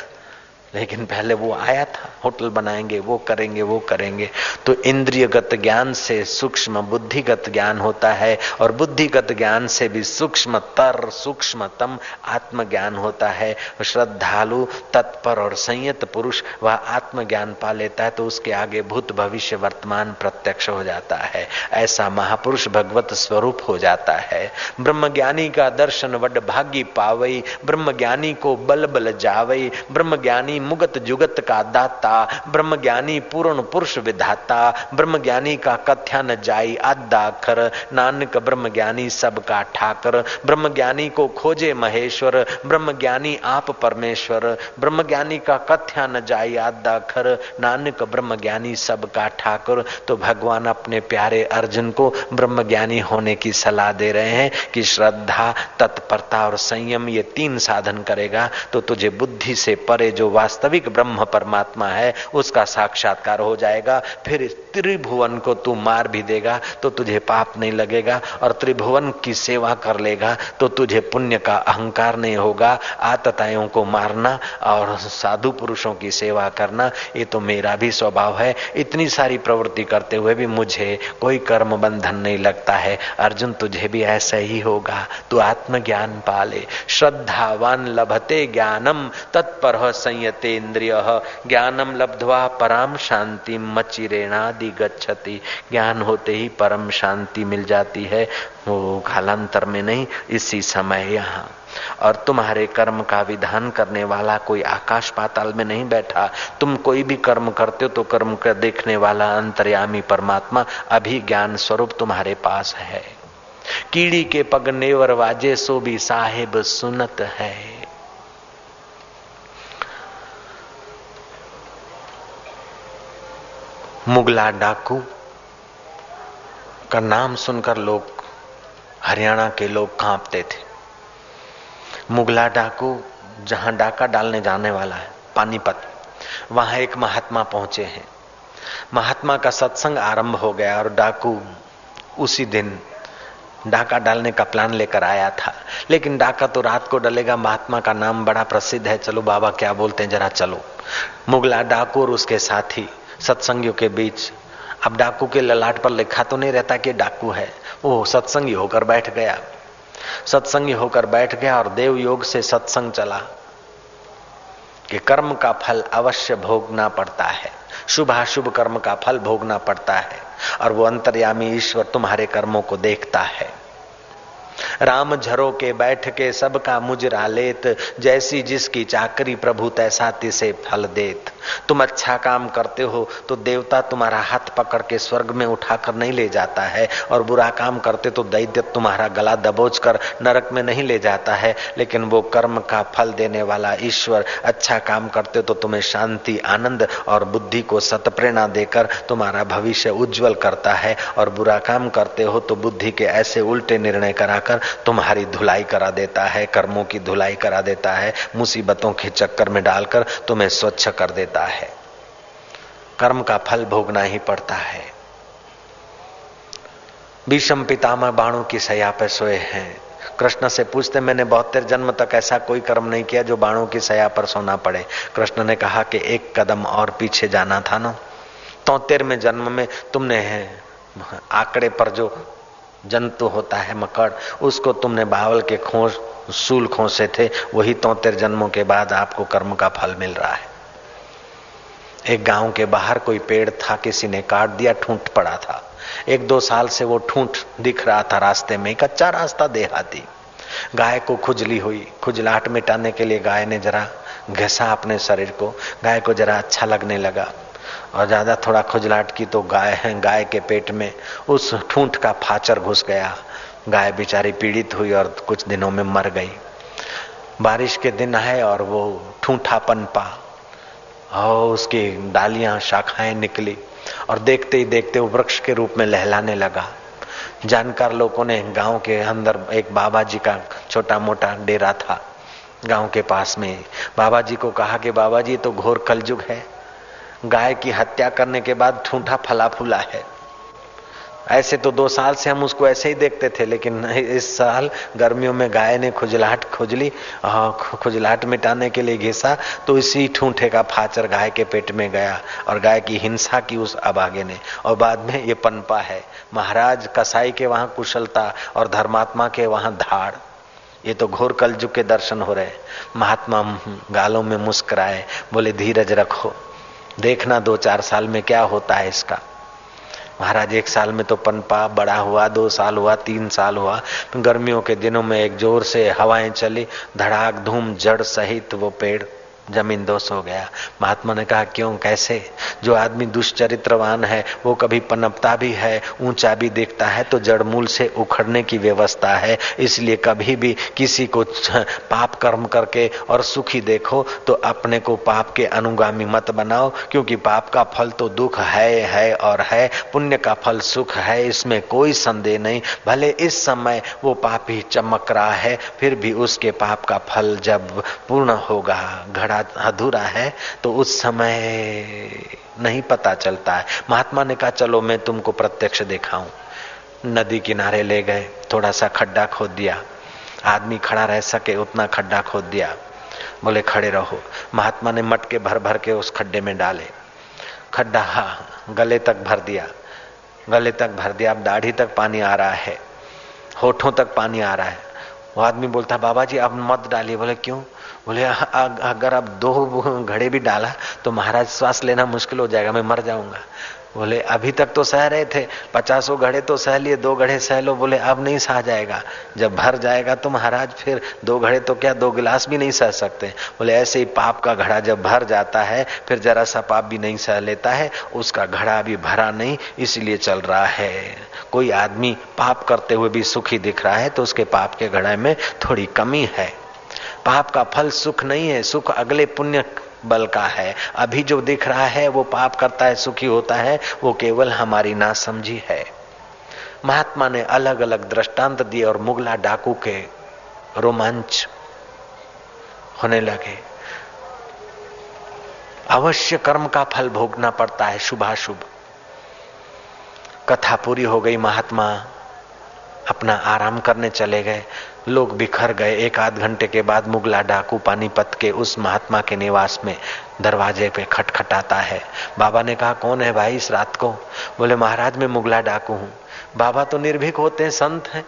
[SPEAKER 1] लेकिन पहले वो आया था, होटल बनाएँगे, वो करेंगे वो करेंगे। तो इंद्रियगत ज्ञान से सूक्ष्म बुद्धिगत ज्ञान होता है और बुद्धिगत ज्ञान से भी सूक्ष्म तर सूक्ष्मतम आत्म ज्ञान होता है। श्रद्धालु, तत्पर और संयत पुरुष, वह आत्म ज्ञान पा लेता है तो उसके आगे भूत भविष्य वर्तमान प्रत्यक्ष हो जाता है। ऐसा महापुरुष भगवत स्वरूप हो जाता है। ब्रह्म ज्ञानी का दर्शन वड भागी पावई ब्रह्म ज्ञानी को बल बल जावई ब्रह्म ज्ञानी मुगत जुगत का दाता ब्रह्म ज्ञानी पूर्ण पुरुष विधाता ब्रह्म ज्ञानी का कथ्या न जाई आदाखर नानक ब्रह्म ज्ञानी सबका ठाकर ब्रह्म ज्ञानी को खोजे महेश्वर ब्रह्म ज्ञानी आप परमेश्वर ब्रह्म ज्ञानी का कथ्या न जाई आदाखर नानक ब्रह्म ज्ञानी सबका ठाकुर। तो भगवान अपने प्यारे अर्जुन को ब्रह्म ज्ञानी होने की सलाह दे रहे हैं कि श्रद्धा, तत्परता और संयम ये तीन साधन करेगा। तो तुझे बुद्धि से परे जो वास्तव वास्तविक ब्रह्म परमात्मा है, उसका साक्षात्कार हो जाएगा, फिर त्रिभुवन को तू मार भी देगा तो तुझे पाप नहीं लगेगा, और त्रिभुवन की सेवा कर लेगा तो तुझे पुण्य का अहंकार नहीं होगा, आततायों को मारना और साधु पुरुषों की सेवा करना, ये तो मेरा भी स्वभाव है। इतनी सारी प्रवृत्ति करते हुए भी मुझे कोई कर्म बंधन नहीं लगता है। अर्जुन, तुझे भी ऐसा ही होगा, तू आत्मज्ञान पाले, श्रद्धावान लभते ज्ञानम, तत्पर संयत इंद्रिय ज्ञानम लब्धवा परम शांति मचिरेणादि गच्छति ज्ञान होते ही परम शांति मिल जाती है। वो कालांतर में नहीं, इसी समय यहाँ। और तुम्हारे कर्म का विधान करने वाला कोई आकाश पाताल में नहीं बैठा। तुम कोई भी कर्म करते हो तो कर्म कर देखने वाला अंतर्यामी परमात्मा अभी ज्ञान स्वरूप तुम्हारे पास है। कीड़ी के पग नेवर वाजे सो भी साहेब सुनत है। मुगला डाकू का नाम सुनकर लोग, हरियाणा के लोग कांपते थे। मुगला डाकू जहाँ डाका डालने जाने वाला है, पानीपत, वहाँ एक महात्मा पहुँचे हैं। महात्मा का सत्संग आरंभ हो गया और डाकू उसी दिन डाका डालने का प्लान लेकर आया था। लेकिन डाका तो रात को डलेगा, महात्मा का नाम बड़ा प्रसिद्ध है। चलो बाबा, क्या बोलते हैं? जरा चलो। मुगला डाकू और उसके साथी सत्संगियों के बीच। अब डाकू के ललाट पर लिखा तो नहीं रहता कि डाकू है। वो सत्संगी होकर बैठ गया। सत्संगी होकर बैठ गया और देव योग से सत्संग चला कि कर्म का फल अवश्य भोगना पड़ता है। शुभाशुभ कर्म का फल भोगना पड़ता है और वो अंतर्यामी ईश्वर तुम्हारे कर्मों को देखता है। राम झरो के बैठ के सबका मुजरा लेत, जैसी जिसकी चाकरी प्रभु तैसा तिसे फल देत। तुम अच्छा काम करते हो तो देवता तुम्हारा हाथ पकड़ के स्वर्ग में उठाकर नहीं ले जाता है, और बुरा काम करते तो दैत्य तुम्हारा गला दबोच कर नरक में नहीं ले जाता है, लेकिन वो कर्म का फल देने वाला ईश्वर अच्छा काम करते तो तुम्हें शांति, आनंद और बुद्धि को सतप्रेरणा देकर तुम्हारा भविष्य उज्जवल करता है, और बुरा काम करते हो तो बुद्धि के ऐसे उल्टे निर्णय कराकर तुम्हारी धुलाई करा देता है, कर्मों की धुलाई करा देता है, मुसीबतों के चक्कर में डालकर तुम्हें स्वच्छ कर देता है। कर्म का फल भोगना ही पड़ता है। भीषम पितामह बाणों की सया पर सोए हैं। कृष्ण से पूछते, मैंने बहत्तर जन्म तक ऐसा कोई कर्म नहीं किया जो बाणों की सया पर सोना पड़े? कृष्ण ने कहा कि एक कदम और पीछे जाना था ना। तोतेरवें जन्म में तुमने आंकड़े पर जो जंतु होता है मकड़, उसको तुमने बावल के खोस सूल खोसे थे, वही तोतेर जन्मों के बाद आपको कर्म का फल मिल रहा है। एक गाँव के बाहर कोई पेड़ था, किसी ने काट दिया, ठूंठ पड़ा था। एक दो साल से वो ठूंठ दिख रहा था रास्ते में कच्चा रास्ता देहाती गाय को खुजली हुई, खुजलाहट मिटाने के लिए गाय ने जरा घसा अपने शरीर को, गाय को जरा अच्छा लगने लगा। और ज़्यादा थोड़ा खुजलाहट की तो गाय है, गाय के पेट में उस ठूंठ का फाचर घुस गया। गाय बेचारी पीड़ित हुई और कुछ दिनों में मर गई। बारिश के दिन है और वो ठूठा पनपा और उसकी डालियाँ, शाखाएँ निकली और देखते ही देखते वो वृक्ष के रूप में लहलाने लगा। जानकार लोगों ने गाँव के अंदर एक बाबा जी का छोटा मोटा डेरा था। गाँव के पास में बाबा जी को कहा कि बाबा जी तो घोर कलयुग है। गाय की हत्या करने के बाद ठूठा फला फूला है। ऐसे तो दो साल से हम उसको ऐसे ही देखते थे, लेकिन इस साल गर्मियों में गाय ने खुजलाहट खुजली खुजलाहट मिटाने के लिए घिसा तो इसी ठूठे का फाचर गाय के पेट में गया और गाय की हिंसा की उस अभागे ने। और बाद में ये पनपा है। महाराज कसाई के वहाँ कुशलता और धर्मात्मा के वहाँ धाड़। ये तो घोर कलजुग के दर्शन हो रहे महात्मा गालों में मुस्कुराए, बोले, धीरज रखो। देखना दो चार साल में क्या होता है इसका। महाराज, एक साल में तो पनपा, बड़ा हुआ, दो साल हुआ, तीन साल हुआ। गर्मियों के दिनों में एक ज़ोर से हवाएँ चली, धड़ाक, धूम, जड़ सहित वो पेड़ ज़मीन दोष हो गया। महात्मा ने कहा, क्यों? कैसे? जो आदमी दुष्चरित्रवान है, वो कभी पनपता भी है, ऊँचा भी देखता है तो जड़ मूल से उखड़ने की व्यवस्था है। इसलिए कभी भी किसी को पाप कर्म करके और सुखी देखो तो अपने को पाप के अनुगामी मत बनाओ, क्योंकि पाप का फल तो दुख है है और है, पुण्य का फल सुख है, इसमें कोई संदेह नहीं। भले इस समय वो पाप ही चमक रहा है, फिर भी उसके पाप का फल जब पूर्ण होगा, घड़ा अधूरा है तो उस समय नहीं पता चलता है। महात्मा ने कहा, चलो, मैं तुमको प्रत्यक्ष दिखाऊँ। नदी किनारे ले गए, थोड़ा सा खड्डा खोद दिया। आदमी खड़ा रह सके, उतना खड्डा खोद दिया। बोले, खड़े रहो। महात्मा ने मटके भर भर के उस खड्डे में डाले। खड्डा गले तक भर दिया। गले तक भर दिया, अब दाढ़ी तक पानी आ रहा है। होठों तक पानी आ रहा है। वो आदमी बोलता, बाबा जी, अब मत डालिए। बोले, क्यों? बोले अगर अब दो घड़े भी डाला तो महाराज श्वास लेना मुश्किल हो जाएगा, मैं मर जाऊँगा। बोले, अभी तक तो सह रहे थे, पचासों घड़े तो सह लिए, दो घड़े सह लो। बोले, अब नहीं सह जाएगा, जब भर जाएगा तो महाराज फिर दो घड़े तो क्या दो गिलास भी नहीं सह सकते? बोले, ऐसे ही पाप का घड़ा जब भर जाता है, फिर जरा सा पाप भी नहीं सह लेता है, उसका घड़ा अभी भरा नहीं, इसलिए चल रहा है। कोई आदमी पाप करते हुए भी सुखी दिख रहा है तो उसके पाप के घड़े में थोड़ी कमी है। पाप का फल सुख नहीं है, सुख अगले पुण्य बल का है। अभी जो दिख रहा है, वो पाप करता है, सुखी होता है, वो केवल हमारी नासमझी है। महात्मा ने अलग अलग दृष्टांत दिए और मुगला डाकू के रोमांच होने लगे। अवश्य कर्म का फल भोगना पड़ता है, शुभाशुभ। कथा पूरी हो गई, महात्मा अपना आराम करने चले गए। लोग बिखर गए। एक आध घंटे के बाद मुगला डाकू पानीपत के उस महात्मा के निवास में दरवाजे पे खटखटाता है। बाबा ने कहा, कौन है भाई इस रात को? बोले, महाराज, मैं मुगला डाकू हूँ। बाबा तो निर्भीक होते हैं, संत हैं।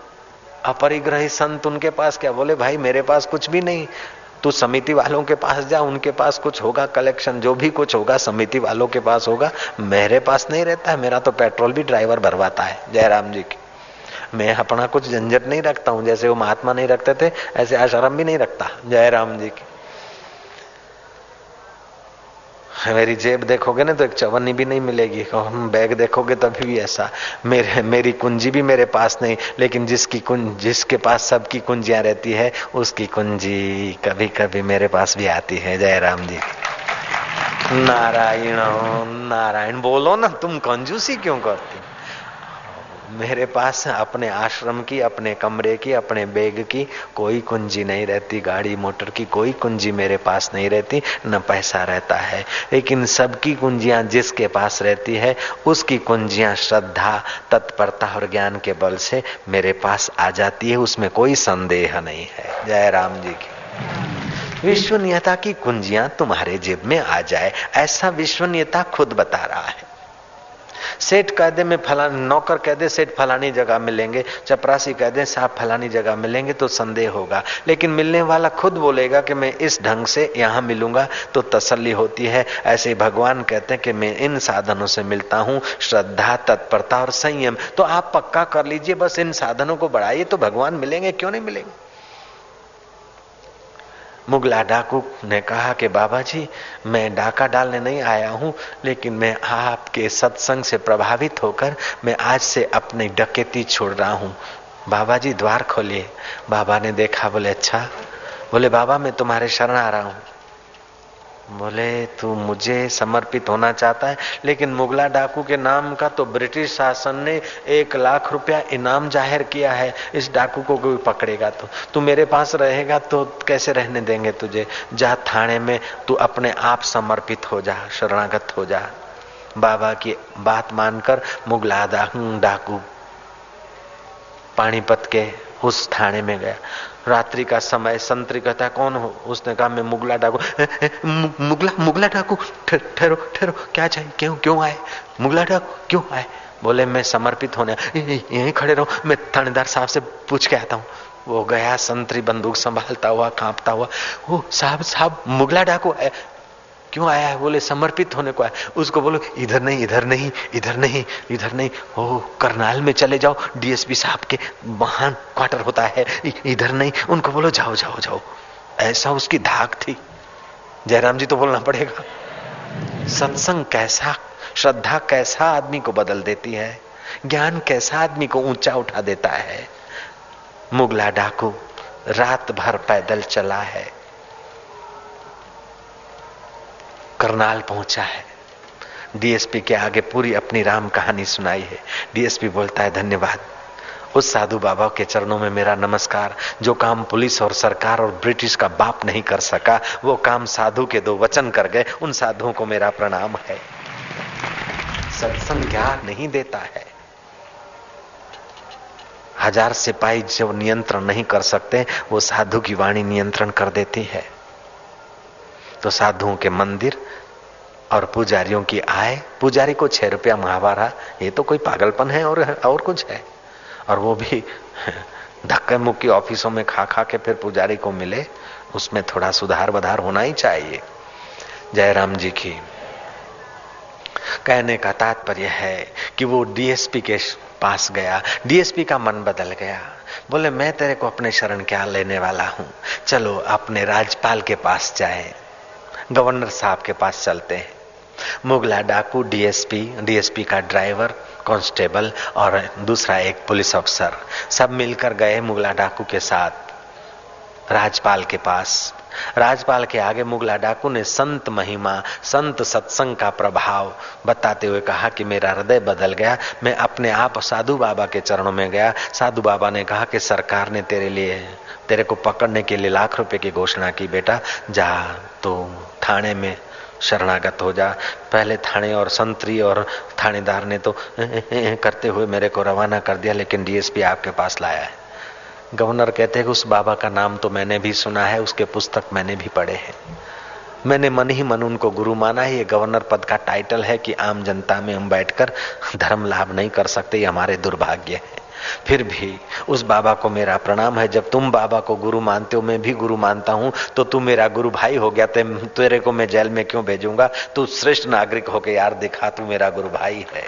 [SPEAKER 1] अपरिग्रही संत उनके पास क्या? बोले, भाई, मेरे पास कुछ भी नहीं। तू समिति वालों के पास जा, उनके पास कुछ होगा, कलेक्शन जो भी कुछ होगा, समिति वालों के पास होगा। मेरे पास नहीं रहता है, मेरा तो पेट्रोल भी ड्राइवर भरवाता है। जयराम जी की मैं अपना कुछ झंझट नहीं रखता हूँ, जैसे वो महात्मा नहीं रखते थे, ऐसे आश्रम भी नहीं रखता जय राम जी की। मेरी जेब देखोगे ना तो एक चवन्नी भी नहीं मिलेगी हम बैग देखोगे तभी भी ऐसा। मेरे, मेरी कुंजी भी मेरे पास नहीं, लेकिन जिसकी कुंज जिसके पास सबकी कुंजियाँ रहती है, उसकी कुंजी कभी कभी मेरे पास भी आती है जय राम जी। नारायण नारायण, बोलो ना, तुम कंजूसी क्यों करती? मेरे पास अपने आश्रम की, अपने कमरे की, अपने बैग की कोई कुंजी नहीं रहती, गाड़ी, मोटर की कोई कुंजी मेरे पास नहीं रहती, न पैसा रहता है। लेकिन सबकी कुंजियाँ जिसके पास रहती है, उसकी कुंजियाँ श्रद्धा, तत्परता और ज्ञान के बल से मेरे पास आ जाती है, उसमें कोई संदेह नहीं है। जय राम जी की। विश्वनीयता की कुंजियाँ तुम्हारे जेब में आ जाए, ऐसा विश्वनीयता खुद बता रहा है। सेठ कह दे, मैं फला नौकर कह दे, सेठ फलानी जगह मिलेंगे। चपरासी कह दे, साहब फलानी जगह मिलेंगे तो संदेह होगा। लेकिन मिलने वाला खुद बोलेगा कि मैं इस ढंग से यहाँ मिलूँगा तो तसल्ली होती है। ऐसे भगवान कहते हैं कि मैं इन साधनों से मिलता हूँ, श्रद्धा, तत्परता और संयम। तो आप पक्का कर लीजिए, बस इन साधनों को बढ़ाइए तो भगवान मिलेंगे, क्यों नहीं मिलेंगे? मुगला डाकू ने कहा कि बाबा जी मैं डाका डालने नहीं आया हूँ, लेकिन मैं आपके सत्संग से प्रभावित होकर मैं आज से अपनी डकेती छोड़ रहा हूँ। बाबा जी द्वार खोलिए। बाबा ने देखा, बोले अच्छा। बोले, बाबा, मैं तुम्हारे शरण आ रहा हूँ। बोले, तू मुझे समर्पित होना चाहता है, लेकिन मुगला डाकू के नाम का तो ब्रिटिश शासन ने एक लाख रुपया इनाम ज़ाहिर किया है। इस डाकू को कोई पकड़ेगा तो? तू मेरे पास रहेगा तो कैसे रहने देंगे तुझे? जा थाने में, तू अपने आप समर्पित हो जा, शरणागत हो जा। बाबा की बात मानकर मुगला डाकू पानीपत के उस थाने में गया। रात्रि का समय, संतरी कहता कौन हो? उसने कहा, मैं मुगला डाकू। मुगला मुगला डाकू? ठहरो ठहरो। क्या चाहिए? क्यों क्यों आए? मुगला डाकू, क्यों आए? बोले, मैं समर्पित होने यहीं खड़े रहो। मैं थानेदार साहब से पूछ के आता हूँ। वो गया, संतरी बंदूक संभालता हुआ, कांपता हुआ वो साहब साहब, मुगला डाकू क्यों आया है? बोले, समर्पित होने को आया उसको बोलो, इधर नहीं इधर नहीं इधर नहीं इधर नहीं। हो, करनाल में चले जाओ। डीएसपी साहब के महान क्वार्टर होता है। इधर नहीं। उनको बोलो, जाओ जाओ जाओ। ऐसा उसकी धाक थी। जयराम जी तो बोलना पड़ेगा। सत्संग कैसा, श्रद्धा कैसा आदमी को बदल देती है? ज्ञान कैसा आदमी को ऊँचा उठा देता है? मुगला डाकू, रात भर पैदल चला है। करनाल पहुँचा है। डीएसपी के आगे पूरी अपनी राम कहानी सुनाई है। डीएसपी बोलता है, धन्यवाद। उस साधु बाबा के चरणों में मेरा नमस्कार। जो काम पुलिस और सरकार और ब्रिटिश का बाप नहीं कर सका, वो काम साधु के दो वचन कर गए। उन साधुओं को मेरा प्रणाम है। सत्संग ज्ञान नहीं देता है। हज़ार सिपाही जो नियंत्रण नहीं कर सकते, वो साधु की वाणी नियंत्रण कर देती है। तो साधुओं के मंदिर और पुजारियों की आय, पुजारी को छह रुपया महावारा ये तो कोई पागलपन है और और कुछ है। और वो भी धक्के मुक्की ऑफिसों में खा खा के फिर पुजारी को मिले, उसमें थोड़ा सुधार बधार होना ही चाहिए। जयराम जी की कहने का तात्पर्य है कि वो डीएसपी के पास गया। डीएसपी का मन बदल गया। बोले, मैं तेरे को अपने शरण क्या लेने वाला हूँ? चलो, अपने राज्यपाल के पास जाए। गवर्नर साहब के पास चलते हैं। मुगला डाकू डीएसपी डीएसपी का ड्राइवर, कांस्टेबल और दूसरा एक पुलिस अफसर सब मिलकर गए मुगला डाकू के साथ। राजपाल के पास। राजपाल के आगे मुगला डाकू ने संत महिमा, संत सत्संग का प्रभाव बताते हुए कहा कि मेरा हृदय बदल गया, मैं अपने आप साधु बाबा के चरणों में गया। साधु बाबा ने कहा कि सरकार ने तेरे लिए, तेरे को पकड़ने के लिए लाख रुपए की घोषणा की, बेटा। जा तो थाने में शरणागत हो जा। पहले थाने और संतरी और थानेदार ने तो करते हुए मेरे को रवाना कर दिया, लेकिन डीएसपी आपके पास लाया है। गवर्नर कहते हैं कि उस बाबा का नाम तो मैंने भी सुना है, उसके पुस्तक मैंने भी पढ़े हैं। मैंने मन ही मन उनको गुरु माना है। ये गवर्नर पद का टाइटल है कि आम जनता में हम बैठकर धर्म लाभ नहीं कर सकते, ये हमारे दुर्भाग्य है। फिर भी उस बाबा को मेरा प्रणाम है। जब तुम बाबा को गुरु मानते हो, मैं भी गुरु मानता हूँ तो तू मेरा गुरु भाई हो गया। तेरे को मैं जेल में क्यों भेजूँगा? तू श्रेष्ठ नागरिक होके यार दिखा, तू मेरा गुरु भाई है।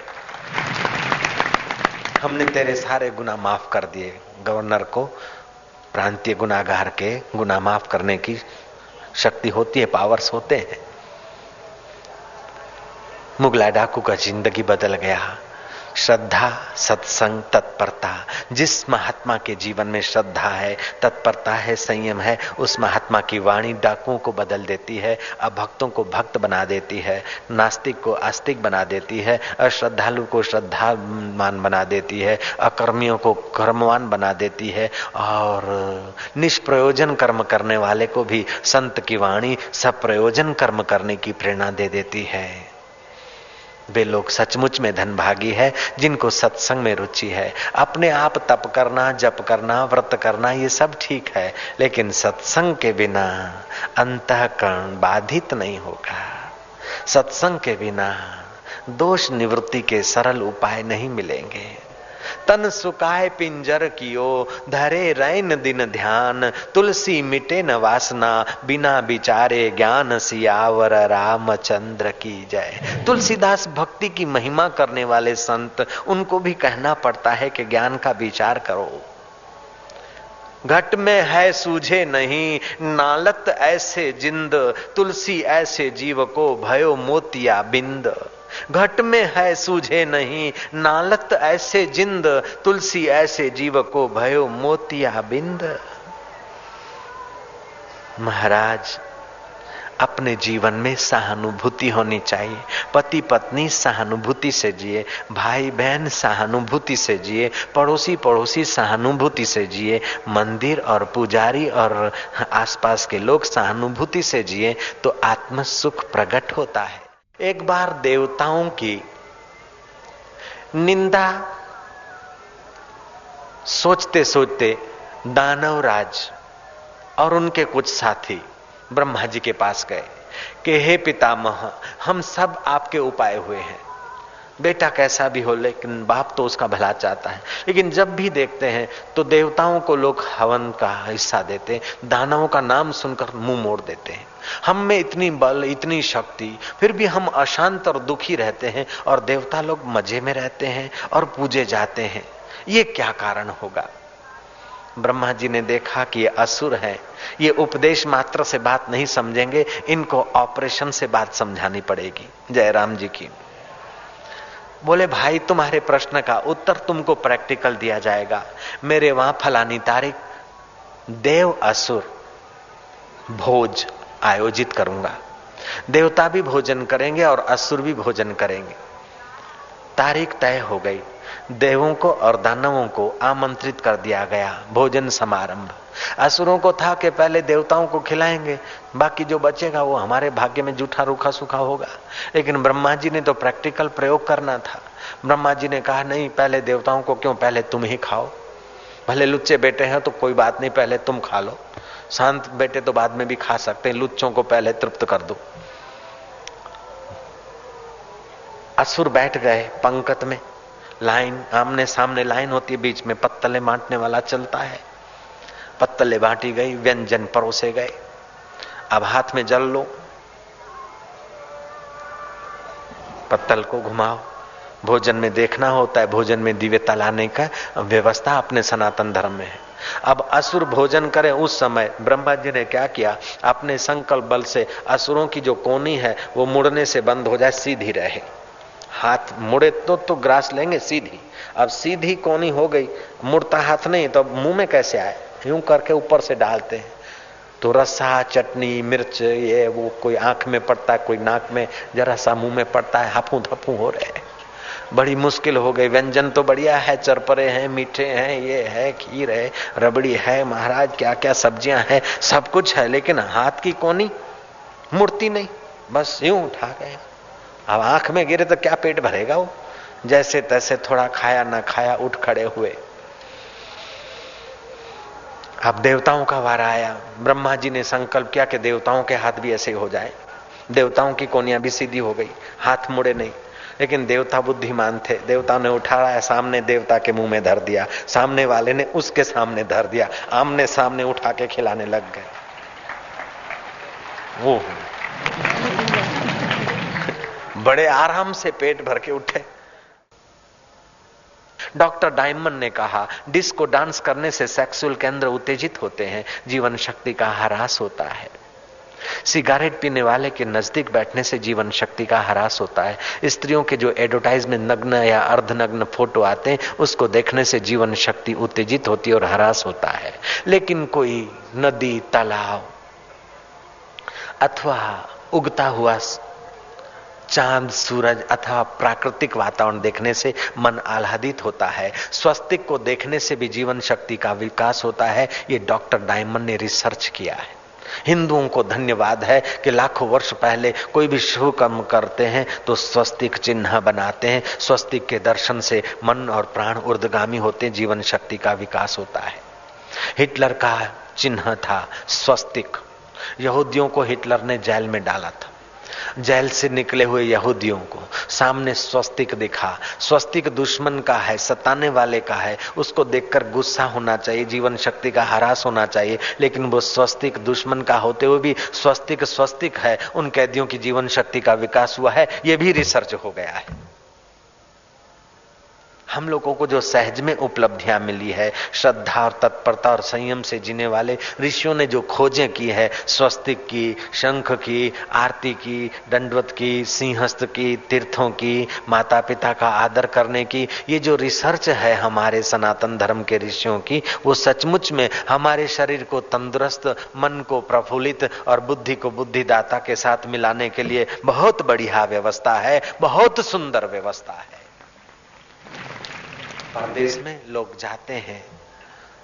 [SPEAKER 1] हमने तेरे सारे गुना माफ़ कर दिए। गवर्नर को प्रांतीय गुनागार के गुना माफ़ करने की शक्ति होती है पावर्स होते हैं। मुगला डाकू का ज़िंदगी बदल गया। श्रद्धा, सत्संग, तत्परता। जिस महात्मा के जीवन में श्रद्धा है, तत्परता है, संयम है, उस महात्मा की वाणी डाकुओं को बदल देती है, अभक्तों को भक्त बना देती है, नास्तिक को आस्तिक बना देती है, अश्रद्धालु को श्रद्धामान बना देती है, अकर्मियों को कर्मवान बना देती है, और निष्प्रयोजन कर्म करने वाले को भी संत की वाणी सब प्रयोजन कर्म करने की प्रेरणा दे देती है। वे लोग सचमुच में धनभागी है, जिनको सत्संग में रुचि है। अपने आप तप करना, जप करना, व्रत करना, ये सब ठीक है, लेकिन सत्संग के बिना अंतकरण बाधित नहीं होगा। सत्संग के बिना दोष निवृत्ति के सरल उपाय नहीं मिलेंगे। तन सुकाय पिंजर कियो, धरे रैन दिन ध्यान, तुलसी मिटे न वासना, बिना विचारे ज्ञान सियावर रामचंद्र की जय। तुलसीदास भक्ति की महिमा करने वाले संत, उनको भी कहना पड़ता है कि ज्ञान का विचार करो। घट में है सूझे नहीं, नालत ऐसे जिंद, तुलसी ऐसे जीव को भयो मोतिया बिंद। घट में है सूझे नहीं। नालत ऐसे जिंद, तुलसी ऐसे जीव को भयो मोतिया बिंद। महाराज, अपने जीवन में सहानुभूति होनी चाहिए। पति पत्नी सहानुभूति से जिए भाई बहन सहानुभूति से जिए पड़ोसी पड़ोसी सहानुभूति से जिए, मंदिर और पुजारी और आसपास के लोग सहानुभूति से जिए तो आत्म सुख प्रकट होता है। एक बार देवताओं की निंदा सोचते सोचते दानव राज और उनके कुछ साथी ब्रह्मा जी के पास गए कि, हे पितामह, हम सब आपके उपाय हुए हैं। बेटा कैसा भी हो, लेकिन बाप तो उसका भला चाहता है। लेकिन जब भी देखते हैं तो देवताओं को लोग हवन का हिस्सा देते हैं, दानवों का नाम सुनकर मुँह मोड़ देते हैं। हम में इतनी बल, इतनी शक्ति, फिर भी हम अशांत और दुखी रहते हैं, और देवता लोग मज़े में रहते हैं और पूजे जाते हैं। ये क्या कारण होगा? ब्रह्मा जी ने देखा कि ये असुर है। ये उपदेश मात्र से बात नहीं समझेंगे, इनको ऑपरेशन से बात समझानी पड़ेगी। जयराम जी की। बोले, भाई, तुम्हारे प्रश्न का उत्तर तुमको प्रैक्टिकल दिया जाएगा। मेरे वहाँ फलानी तारीख, देव असुर भोज आयोजित करूँगा। देवता भी भोजन करेंगे और असुर भी भोजन करेंगे। तारीख तय हो गई। देवों को और दानवों को आमंत्रित कर दिया गया भोजन समारंभ। असुरों को था कि पहले देवताओं को खिलाएँगे, बाकी जो बचेगा वो हमारे भाग्य में जूठा, रूखा, सूखा होगा। लेकिन ब्रह्मा जी ने तो प्रैक्टिकल प्रयोग करना था। ब्रह्मा जी ने कहा, नहीं, पहले देवताओं को क्यों? पहले तुम ही खाओ। भले लुच्चे बेटे हैं तो कोई बात नहीं, पहले तुम खा लो। शांत बेटे तो बाद में भी खा सकते हैं, लुच्चों को पहले तृप्त कर दो। असुर बैठ गए पंकत में। लाइन आमने सामने लाइन होती है, बीच में पत्तले बांटने वाला चलता है। पत्तले बांटी गई, व्यंजन परोसे गए। अब हाथ में जल लो। पत्तल को घुमाओ। भोजन में देखना होता है, भोजन में दिव्यता लाने का व्यवस्था अपने सनातन धर्म में है। अब असुर भोजन करें उस समय। ब्रह्मा जी ने क्या किया? अपने संकल्प बल से असुरों की जो कोनी है, वो मुड़ने से बंद हो जाए, सीधी रहे। हाथ मुड़े तो तो ग्रास लेंगे, सीधी। अब सीधी कोनी हो गई, मुड़ता हाथ नहीं तो मुँह में कैसे आए? यूँ करके ऊपर से डालते हैं। तो रसा चटनी, मिर्च, ये वो कोई आँख में पड़ता है, कोई नाक में, जरा सा मुँह में पड़ता है हाफू थपू हो रहे हैं। बड़ी मुश्किल हो गई। व्यंजन तो बढ़िया है, चरपरे हैं, मीठे हैं, ये है, खीर है, रबड़ी है, महाराज क्या क्या सब्ज़ियाँ हैं, सब कुछ है, लेकिन हाथ की कोनी, मूर्ति नहीं, बस यूँ उठा गए अब आँख में गिरे तो क्या पेट भरेगा वो? जैसे तैसे थोड़ा खाया, ना खाया, उठ खड़े हुए। अब देवताओं का वारा आया। ब्रह्मा जी ने संकल्प किया कि देवताओं के हाथ भी ऐसे हो जाए। देवताओं की कोनियाँ भी सीधी हो गई, हाथ मुड़े नहीं। लेकिन देवता बुद्धिमान थे। देवता ने उठाया सामने देवता के मुँह में धर दिया। सामने वाले ने उसके सामने धर दिया। आमने सामने उठा के खिलाने लग गए। वो बड़े आराम से पेट भर के उठे। डॉक्टर डायमंड ने कहा, डिस्को डांस करने से सेक्सुअल केंद्र उत्तेजित होते हैं, जीवन शक्ति का हरास होता है। सिगारेट पीने वाले के नज़दीक बैठने से जीवन शक्ति का हरास होता है। स्त्रियों के जो एडवर्टाइज में नग्न या अर्धनग्न फ़ोटो आते हैं, उसको देखने से जीवन शक्ति उत्तेजित होती और हरास होता है। लेकिन कोई नदी, तालाब अथवा उगता हुआ चाँद, सूरज अथवा प्राकृतिक वातावरण देखने से मन आह्लादित होता है। स्वस्तिक को देखने से भी जीवन शक्ति का विकास होता है। ये डॉक्टर डायमंड ने रिसर्च किया है। हिंदुओं को धन्यवाद है कि लाखों वर्ष पहले कोई भी शुभ कर्म करते हैं तो स्वस्तिक चिन्ह बनाते हैं। स्वस्तिक के दर्शन से मन और प्राण उर्दगामी होते हैं। जीवन शक्ति का विकास होता है। हिटलर का चिन्ह था स्वस्तिक। यहूदियों को हिटलर ने जेल में डाला था। जेल से निकले हुए यहूदियों को, सामने स्वस्तिक दिखा। स्वस्तिक दुश्मन का है, सताने वाले का है। उसको देखकर गुस्सा होना चाहिए, जीवन शक्ति का हरास होना चाहिए। लेकिन वो स्वस्तिक दुश्मन का होते हुए भी स्वस्तिक स्वस्तिक है। उन कैदियों की जीवन शक्ति का विकास हुआ है। यह भी रिसर्च हो गया है। हम लोगों को जो सहज में उपलब्धियाँ मिली है, श्रद्धा और तत्परता और संयम से जीने वाले ऋषियों ने जो खोजें की है, स्वस्तिक की, शंख की, आरती की, दंडवत की, सिंहस्थ की, तीर्थों की माता पिता का आदर करने की, ये जो रिसर्च है हमारे सनातन धर्म के ऋषियों की, वो सचमुच में हमारे शरीर को तंदुरुस्त, मन को प्रफुल्लित और बुद्धि को बुद्धिदाता के साथ मिलाने के लिए बहुत बढ़िया व्यवस्था है, बहुत सुंदर व्यवस्था है। परदेश में लोग जाते हैं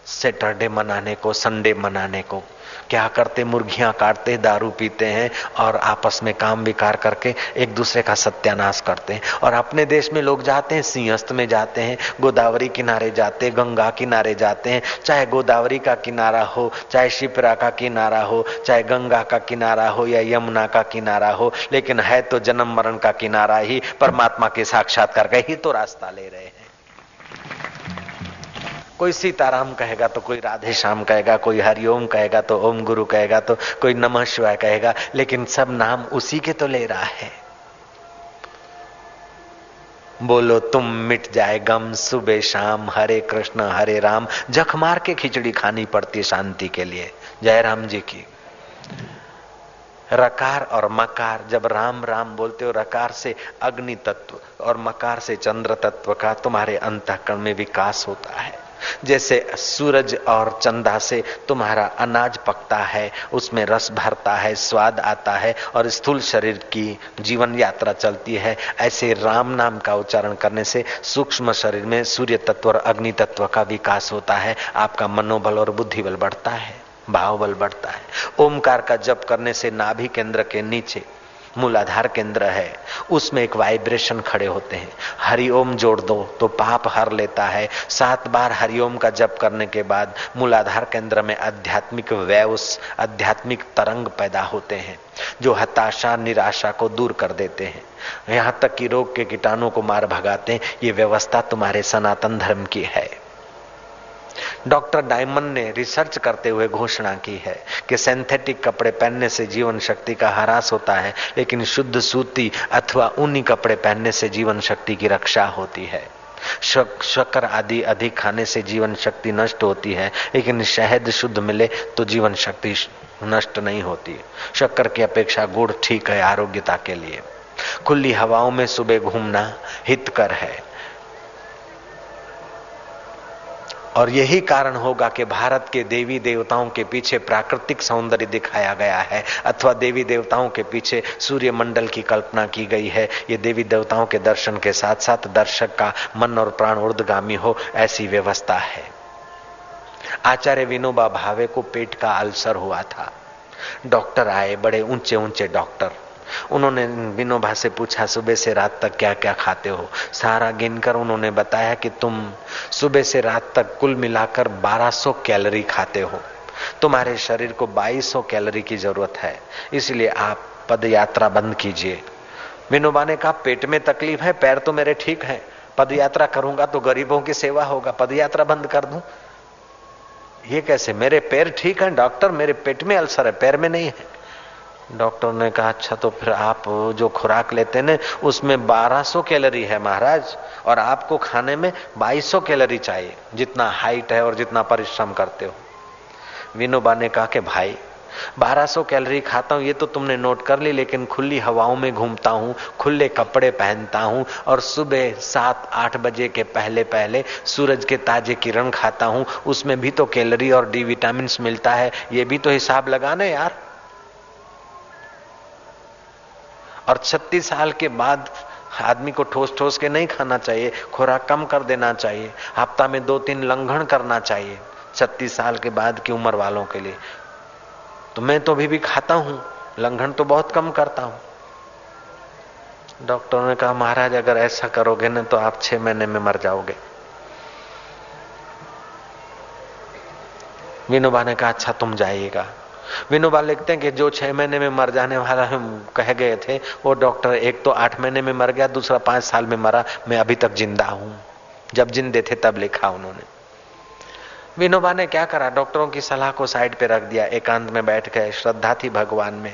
[SPEAKER 1] सैटरडे मनाने को संडे मनाने को। क्या करते? मुर्गियाँ काटते, दारू पीते हैं और आपस में काम विकार करके एक दूसरे का सत्यानाश करते हैं। और अपने देश में लोग जाते हैं, सिंहस्थ में जाते हैं, गोदावरी किनारे जाते गंगा किनारे जाते हैं। चाहे गोदावरी का किनारा हो, चाहे शिप्रा का किनारा हो, चाहे गंगा का किनारा हो या यमुना का किनारा हो, लेकिन है तो जन्म मरण का किनारा ही, परमात्मा के साक्षात्कार का ही तो रास्ता ले रहे हैं। कोई सीताराम कहेगा तो कोई राधे श्याम कहेगा, कोई हरिओम कहेगा तो ओम गुरु कहेगा तो कोई नमः शिवाय कहेगा, लेकिन सब नाम उसी के तो ले रहा है। बोलो, तुम मिट जाए गम, सुबह शाम, हरे कृष्ण, हरे राम जख मार के खिचड़ी खानी पड़ती शांति के लिए। जय राम जी की। रकार और मकार, जब राम राम बोलते हो, रकार से अग्नि तत्व और मकार से चंद्र तत्व का तुम्हारे अंतकरण में विकास होता है। जैसे सूरज और चंदा से तुम्हारा अनाज पकता है, उसमें रस भरता है, स्वाद आता है और स्थूल शरीर की जीवन यात्रा चलती है। ऐसे राम नाम का उच्चारण करने से सूक्ष्म शरीर में सूर्य तत्व और अग्नि तत्व का विकास होता है। आपका मनोबल और बुद्धि बल बढ़ता है भाव बल बढ़ता है। ओमकार का जप करने से नाभि केंद्र के नीचे मूलाधार केंद्र है। उसमें एक वाइब्रेशन खड़े होते हैं। हरिओम जोड़ दो तो पाप हर लेता है। सात बार हरिओम का जप करने के बाद मूलाधार केंद्र में आध्यात्मिक वैवस आध्यात्मिक तरंग पैदा होते हैं, जो हताशा, निराशा को दूर कर देते हैं। यहाँ तक कि रोग के कीटाणु को मार भगाते हैं। ये व्यवस्था तुम्हारे सनातन धर्म की है। डॉक्टर डायमंड ने रिसर्च करते हुए घोषणा की है कि सिंथेटिक कपड़े पहनने से जीवन शक्ति का ह्रास होता है, लेकिन शुद्ध सूती अथवा ऊनी कपड़े पहनने से जीवन शक्ति की रक्षा होती है। शक्कर आदि अधिक खाने से जीवन शक्ति नष्ट होती है, लेकिन शहद शुद्ध मिले तो जीवन शक्ति नष्ट नहीं होती। शक्कर की अपेक्षा गुड़ ठीक है आरोग्यता के लिए। खुली हवाओं में सुबह घूमना हितकर है। और यही कारण होगा कि भारत के देवी देवताओं के पीछे प्राकृतिक सौंदर्य दिखाया गया है, अथवा देवी देवताओं के पीछे सूर्य मंडल की कल्पना की गई है। ये देवी देवताओं के दर्शन के साथ साथ दर्शक का मन और प्राण उर्दगामी हो, ऐसी व्यवस्था है। आचार्य विनोबा भावे को पेट का अल्सर हुआ था। डॉक्टर आए, बड़े ऊँचे ऊँचे डॉक्टर। उन्होंने विनोबा से पूछा, सुबह से रात तक क्या क्या खाते हो? सारा गिनकर उन्होंने बताया कि तुम सुबह से रात तक कुल मिलाकर 1200 कैलोरी खाते हो। तुम्हारे शरीर को 2200 कैलोरी की ज़रूरत है, इसलिए आप पद यात्रा बंद कीजिए। विनोबा ने कहा, पेट में तकलीफ़ है, पैर तो मेरे ठीक है पद यात्रा करूँगा तो गरीबों की सेवा होगा पद यात्रा बंद कर दूँ। ये कैसे, मेरे पैर ठीक हैं, डॉक्टर, मेरे पेट में अल्सर है, पैर में नहीं है। डॉक्टर ने कहा अच्छा तो फिर आप जो खुराक लेते ने, उसमें 1200 कैलोरी है महाराज, और आपको खाने में 2200 कैलोरी चाहिए, जितना हाइट है और जितना परिश्रम करते हो। विनोबा ने कहा कि, भाई 1200 कैलोरी खाता हूँ, ये तो तुमने नोट कर ली, लेकिन खुली हवाओं में घूमता हूँ, खुले कपड़े पहनता हूँ, और सुबह सात, आठ बजे के पहले पहले सूरज के ताजे किरण खाता हूँ, उसमें भी तो कैलोरी और डी विटामिन मिलता है, ये भी तो हिसाब लगाना यार। और छत्तीस साल के बाद आदमी को ठोस ठोस के नहीं खाना चाहिए, खुराक कम कर देना चाहिए, हफ़्ता में दो तीन लंघन करना चाहिए, छत्तीस साल के बाद की उम्र वालों के लिए। तो मैं तो अभी भी खाता हूँ, लंघन तो बहुत कम करता हूँ। डॉक्टर ने कहा, महाराज, अगर ऐसा करोगे ना तो आप छह महीने में मर जाओगे। विनोबा ने कहा अच्छा तुम जाइएगा। विनोबा लिखते हैं कि जो छह महीने में मर जाने वाला हम कह गए थे, वो डॉक्टर एक तो आठ महीने में मर गया, दूसरा पाँच साल में मरा, मैं अभी तक ज़िंदा हूँ। जब जिंदे थे, तब लिखा उन्होंने। विनोबा ने क्या करा? डॉक्टरों की सलाह को साइड पे रख दिया, एकांत में बैठ गए, श्रद्धा थी भगवान में।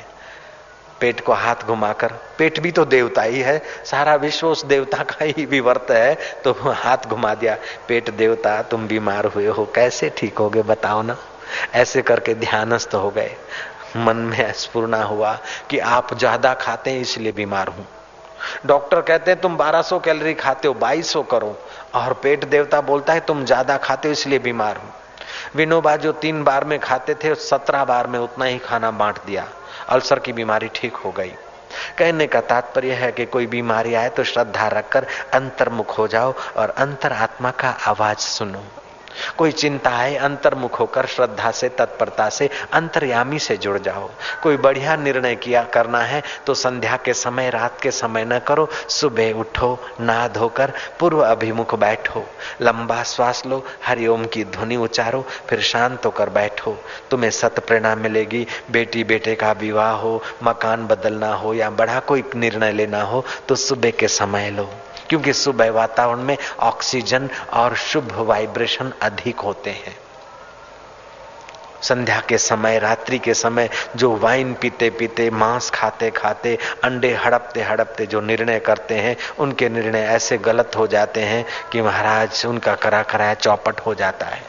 [SPEAKER 1] पेट को हाथ घुमाकर, पेट भी तो देवता ही है, सारा विश्व उस देवता का ही विवर्त है तो हाथ घुमा दिया, पेट देवता, तुम बीमार हुए हो, कैसे ठीक होगे, बताओ ना? ऐसे करके ध्यानस्थ हो गए। मन में स्पूर्णा हुआ कि आप ज़्यादा खाते हैं, इसलिए बीमार हूँ। डॉक्टर कहते हैं, तुम 1200 कैलोरी खाते हो 2200 करो। और पेट देवता बोलता है, तुम ज़्यादा खाते हो, इसलिए बीमार हूँ। विनोबा जो तीन बार में खाते थे, सत्रह बार में उतना ही खाना बांट दिया। अल्सर की बीमारी ठीक हो गई। कहने का तात्पर्य है कि कोई बीमारी आए तो श्रद्धा रखकर अंतर्मुख हो जाओ और अंतर आत्मा का आवाज़ सुनो। कोई चिंता है, अंतर्मुख होकर श्रद्धा से, तत्परता से, अंतर्यामी से जुड़ जाओ। कोई बढ़िया निर्णय किया करना है तो संध्या के समय, रात के समय न करो। सुबह उठो ना धोकर पूर्व अभिमुख बैठो। लंबा श्वास लो, हरिओम की ध्वनि उचारो, फिर शांत होकर बैठो। तुम्हें सत प्रेरणा मिलेगी बेटी बेटे का विवाह हो, मकान बदलना हो, या बड़ा कोई निर्णय लेना हो तो सुबह के समय लो। क्योंकि सुबह वातावरण में ऑक्सीजन और शुभ वाइब्रेशन अधिक होते हैं। संध्या के समय, रात्रि के समय जो वाइन पीते पीते मांस खाते खाते अंडे हड़पते हड़पते जो निर्णय करते हैं, उनके निर्णय ऐसे गलत हो जाते हैं कि महाराज उनका करा कराया चौपट हो जाता है।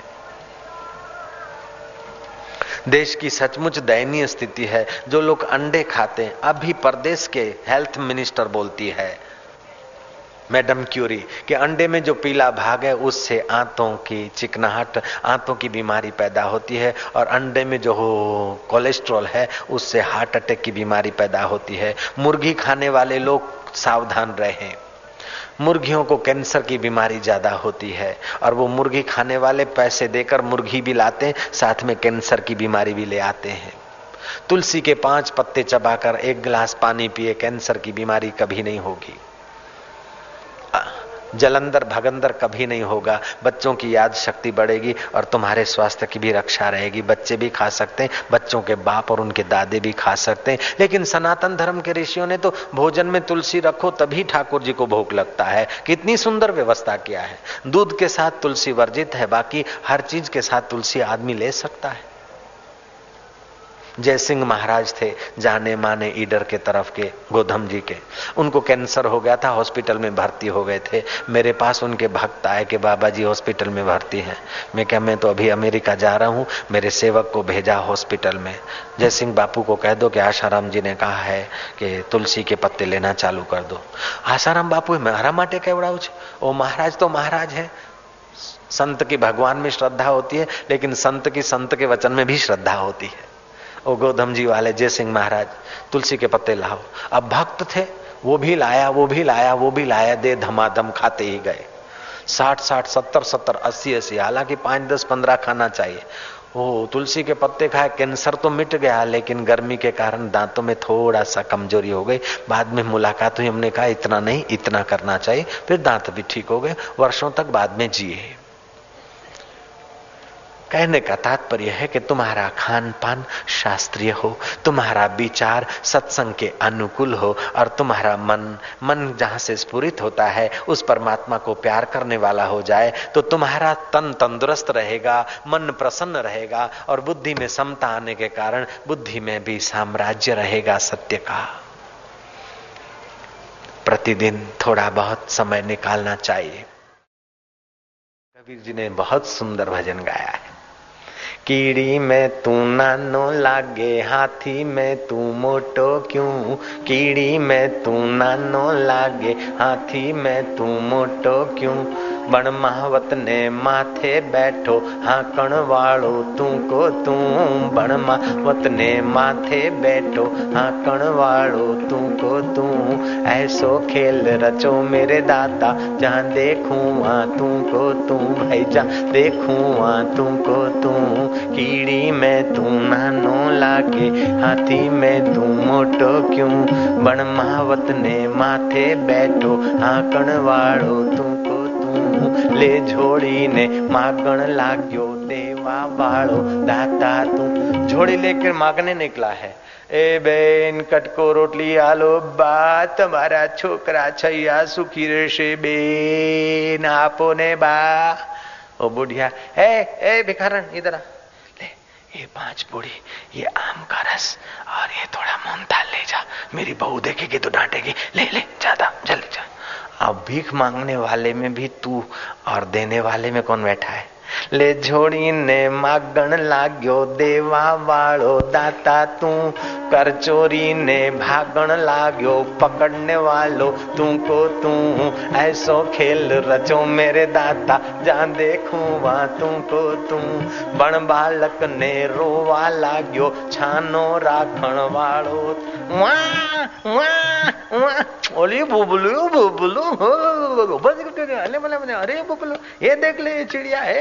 [SPEAKER 1] देश की सचमुच दयनीय स्थिति है, जो लोग अंडे खाते हैं। अभी प्रदेश के हेल्थ मिनिस्टर बोलती है मैडम क्यूरी, कि अंडे में जो पीला भाग है, उससे आंतों की चिकनाहट, आंतों की बीमारी पैदा होती है, और अंडे में जो कोलेस्ट्रॉल है, उससे हार्ट अटैक की बीमारी पैदा होती है। मुर्गी खाने वाले लोग सावधान रहें। मुर्गियों को कैंसर की बीमारी ज़्यादा होती है, और वो मुर्गी खाने वाले पैसे देकर मुर्गी भी लाते हैं, साथ में कैंसर की बीमारी भी ले आते हैं। तुलसी के पाँच पत्ते चबाकर एक गिलास पानी पिए, कैंसर की बीमारी कभी नहीं होगी। जलंधर भगंदर कभी नहीं होगा। बच्चों की याद शक्ति बढ़ेगी और तुम्हारे स्वास्थ्य की भी रक्षा रहेगी। बच्चे भी खा सकते हैं, बच्चों के बाप और उनके दादे भी खा सकते हैं। लेकिन सनातन धर्म के ऋषियों ने तो भोजन में तुलसी रखो, तभी ठाकुर जी को भोग लगता है। कितनी सुंदर व्यवस्था किया है। दूध के साथ तुलसी वर्जित है, बाकी हर चीज़ के साथ तुलसी आदमी ले सकता है। जय सिंह महाराज थे जाने माने ईडर के तरफ के गोधम जी के उनको कैंसर हो गया था हॉस्पिटल में भर्ती हो गए थे मेरे पास उनके भक्त आए कि बाबा जी हॉस्पिटल में भर्ती हैं मैं क्या मैं तो अभी अमेरिका जा रहा हूं मेरे सेवक को भेजा हॉस्पिटल में जय सिंह बापू को कह दो कि आशाराम जी ने कहा है कि तुलसी के पत्ते लेना चालू कर दो आशाराम बापू मारा माटे કેવડાવું છે ओ महाराज तो महाराज है संत की भगवान में श्रद्धा होती है लेकिन संत की संत के वचन में भी श्रद्धा होती है ओ गौतम जी वाले, जय सिंह महाराज, तुलसी के पत्ते लाओ। अब भक्त थे, वो भी लाया, वो भी लाया, वो भी लाया, दे धमाधम खाते ही गए। साठ साठ, सत्तर सत्तर, अस्सी अस्सी, हालाँकि पाँच, दस, पंद्रह खाना चाहिए। ओ, तुलसी के पत्ते खाए, कैंसर तो मिट गया, लेकिन गर्मी के कारण दांतों में थोड़ा सा कमज़ोरी हो गई। बाद में मुलाकात हुई, हमने कहा, इतना नहीं, इतना करना चाहिए, फिर दांत भी ठीक हो गए, वर्षों तक बाद में जिए। कहने का तात्पर्य है कि तुम्हारा खान पान शास्त्रीय हो, तुम्हारा विचार सत्संग के अनुकूल हो और तुम्हारा मन मन जहाँ से स्फुरित होता है, उस परमात्मा को प्यार करने वाला हो जाए तो तुम्हारा तन तंदुरुस्त रहेगा, मन प्रसन्न रहेगा और बुद्धि में समता आने के कारण बुद्धि में भी साम्राज्य रहेगा सत्य का। प्रतिदिन थोड़ा बहुत समय निकालना चाहिए। कबीर जी ने बहुत सुंदर भजन गाया है। कीड़ी में तू नानो लागे, हाथी में तू मोटो क्यों? कीड़ी में तू नानो लागे, हाथी में तू मोटो क्यों? बण महावत ने माथे बैठो, हाकण वालो तू को तू। बण महावत ने माथे बैठो, हाकण वालो तू को तू। ऐसो खेल रचो मेरे दाता, जहाँ देखूँ वहाँ को तू। भाई जा देखूँ वहाँ को तू। कीड़ी में तू नानो लागे, हाथी में तू मोटो क्यों। बण महावत ने माथे बैठो, हाकण वाड़ो तू को तू ले झोड़ी ने मागण लाग्यो देवा वाड़ो दाता तू झोड़ी लेकर मागने निकला है એ બેન કટકો રોટલી આલો બા તમારા છોકરા છૈયા સુખી રહેશે બેન આપો ને બા ओ बुढ़िया ए ए भिखारण इधर आ ये पांच बूढ़ी ये आम का रस और ये थोड़ा मोहनताल ले जा मेरी बहू देखेगी तो डांटेगी ले ले ज्यादा जल्दी जा अब भीख मांगने वाले में भी तू और देने वाले में कौन बैठा है લે જોડીને માગણ લાગ્યો દેવા વાળો દાતા તું कर चोरी भागण लाग्यो पकड़ने वालो तू को तू ऐसो खेल रचो मेरे दाता जा देखू वहां तू को तू बण बालक ने रोवा लाग्यो छानो राखण वालो ओली बुबलू बुबलू अरे बुबलू ये देख ले चिड़िया है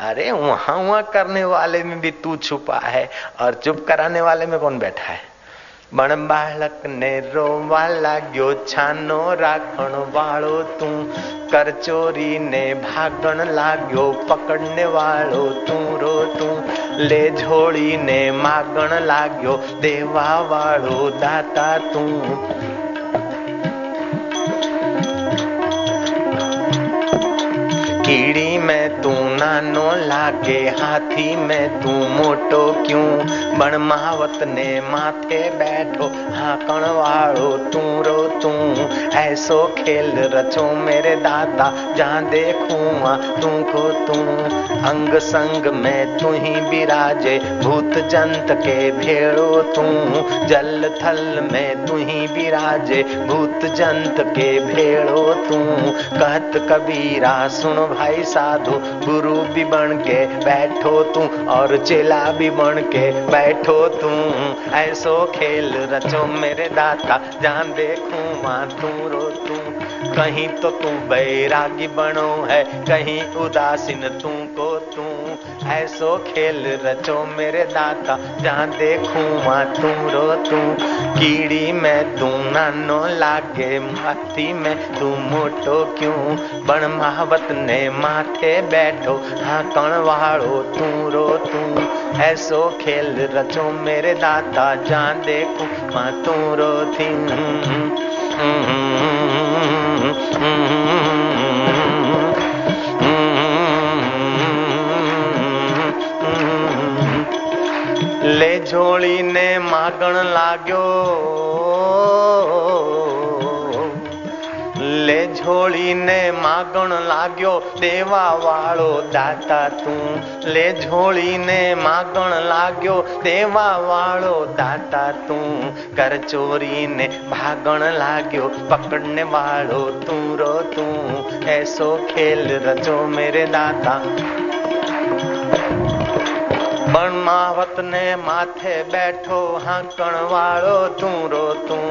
[SPEAKER 1] अरे वहां वहां करने वाले में भी तू छुपा है और चुप कराने वाले में कौन बैठा है બણ બાળકને રોવા લાગ્યો છાનો રાખણ વાળો તું કર ચોરીને ભાગણ લાગ્યો પકડને વાળો તું રો તું લે ઝોળીને માગણ લાગ્યો દેવા વાળો દાતા તું कीड़ी में तू हाथी में, तू मोटो क्यों? बण महावत ने माथे बैठो हाकण वालो तू रो तू। ऐसो खेल रचो मेरे दादा जहाँ देखूँ तू को तू। अंग संग में तू ही विराजे भूत जंत के भेड़ो तू। जल थल में तू ही विराजे भूत जंत के भेड़ो तू। कहत कबीरा, सुन भाई साधु, गुरु भी बन के बैठो तू और चेला भी बन के बैठो तू ऐसो खेल रचो मेरे दाता, जान देखूँ माँ तू रो तू कहीं तो तू बैरागी बनो है, कहीं उदासीन तू को तू ऐसो खेल रचो मेरे दाता जहाँ देखूँ वहाँ तू रो तू कीड़ी में तू नानो लागे माथी में तू मोटो क्यों? बण महावत ने माथे बैठो कण वालो तू रो तू। ऐसो खेल रचो, मेरे दाता जहाँ देखूँ वहाँ तू रो थी। ले झोली ने मागण लाग्यो। ले झोली ने मागण लाग्यो देवा वालो दाता तू ले झोली ने मागण लाग्यो देवा वालो दाता तू कर चोरी ने भागण लाग्यो पकड़ने वालो तू रो तू ऐसो खेल रचो मेरे दाता બણમાવત ને માથે બેઠો હાંકણ વાળો તું રો તું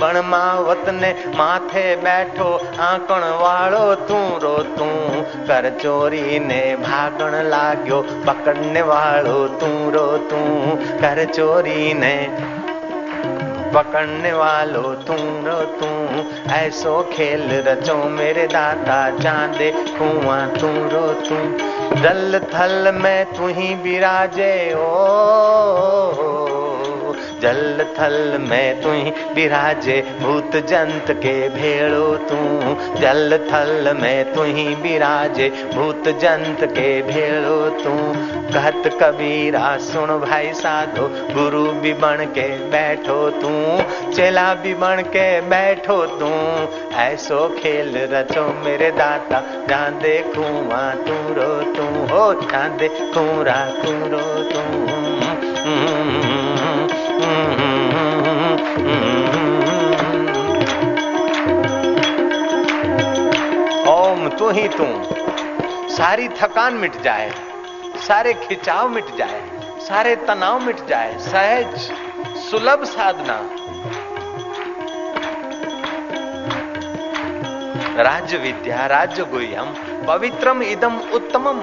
[SPEAKER 1] બણમાવત ને માથે બેઠો હાંકણ વાળો તું રો તું કર ચોરી ને ભાગણ લાગ્યો પકડને વાળો તું રો તું કર ચોરી ને पकड़ने वालो तू रो तू ऐसो खेल रचो मेरे दाता चांदे कुआ तू रो तू दल थल में तू ही विराजे ओ। जल थल में तू विराजे भूत जंत के भेड़ो तू। जल थल में तू विराजे भूत जंत के भेड़ो तू। कहत कबीरा, सुन भाई साधो, गुरु भी बन के बैठो तू। चेला भी बन के बैठो तू। ऐसो खेल रचो मेरे दाता जान देखूँ वहाँ तू। रो तू हो जान देखूँ रा तू रो तू ओम, तू ही तू सारी थकान मिट जाए, सारे खिंचाव मिट जाए, सारे तनाव मिट जाए, सहज, सुलभ साधना। राज्य विद्या, राज्य गुह्यम, पवित्रम इदम उत्तमम,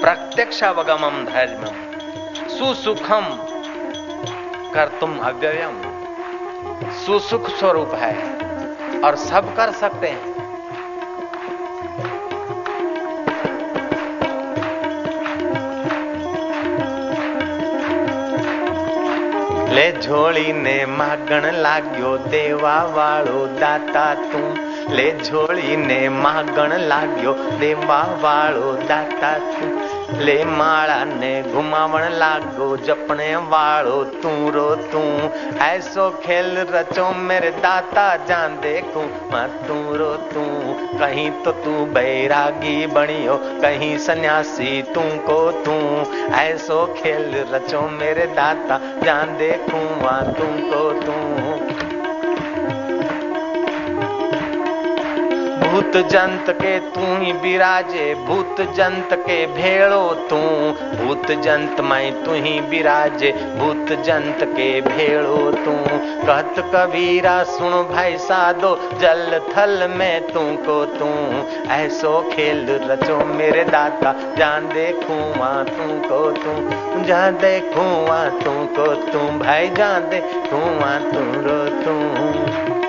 [SPEAKER 1] प्रत्यक्षावगमम धर्मम, सुसुखम। कर तुम अव्ययम। सुसुख स्वरूप है और सब कर सकते हैं। ले झोली ने मागण लाग्यो देवा वालो दाता तू। ले झोली ने मागण लाग्यो देवा वालो तू ले ने घुमावण लागो जपने वालो तू रो तू। ऐसो खेल रचो, मेरे दाता जान मैं तू रो तू, कहीं तो तू बैरागी बनियो कहीं सन्यासी तू को तू। ऐसो खेल रचो, मेरे दाता जान देखू वहाँ तू। भूत जंत के तू ही विराजे भूत जंत के भेड़ो तू। भूत जंत में तू ही विराजे भूत जंत के भेड़ो तू। कहत कबीरा, सुन भाई साधो, जल थल में तू को तू। ऐसो खेल रचो मेरे दाता, जान देखूँ वहाँ तू। को तू जान देखूँ वहाँ तू को तू भाई जान देखूँ वहाँ तू रो तू।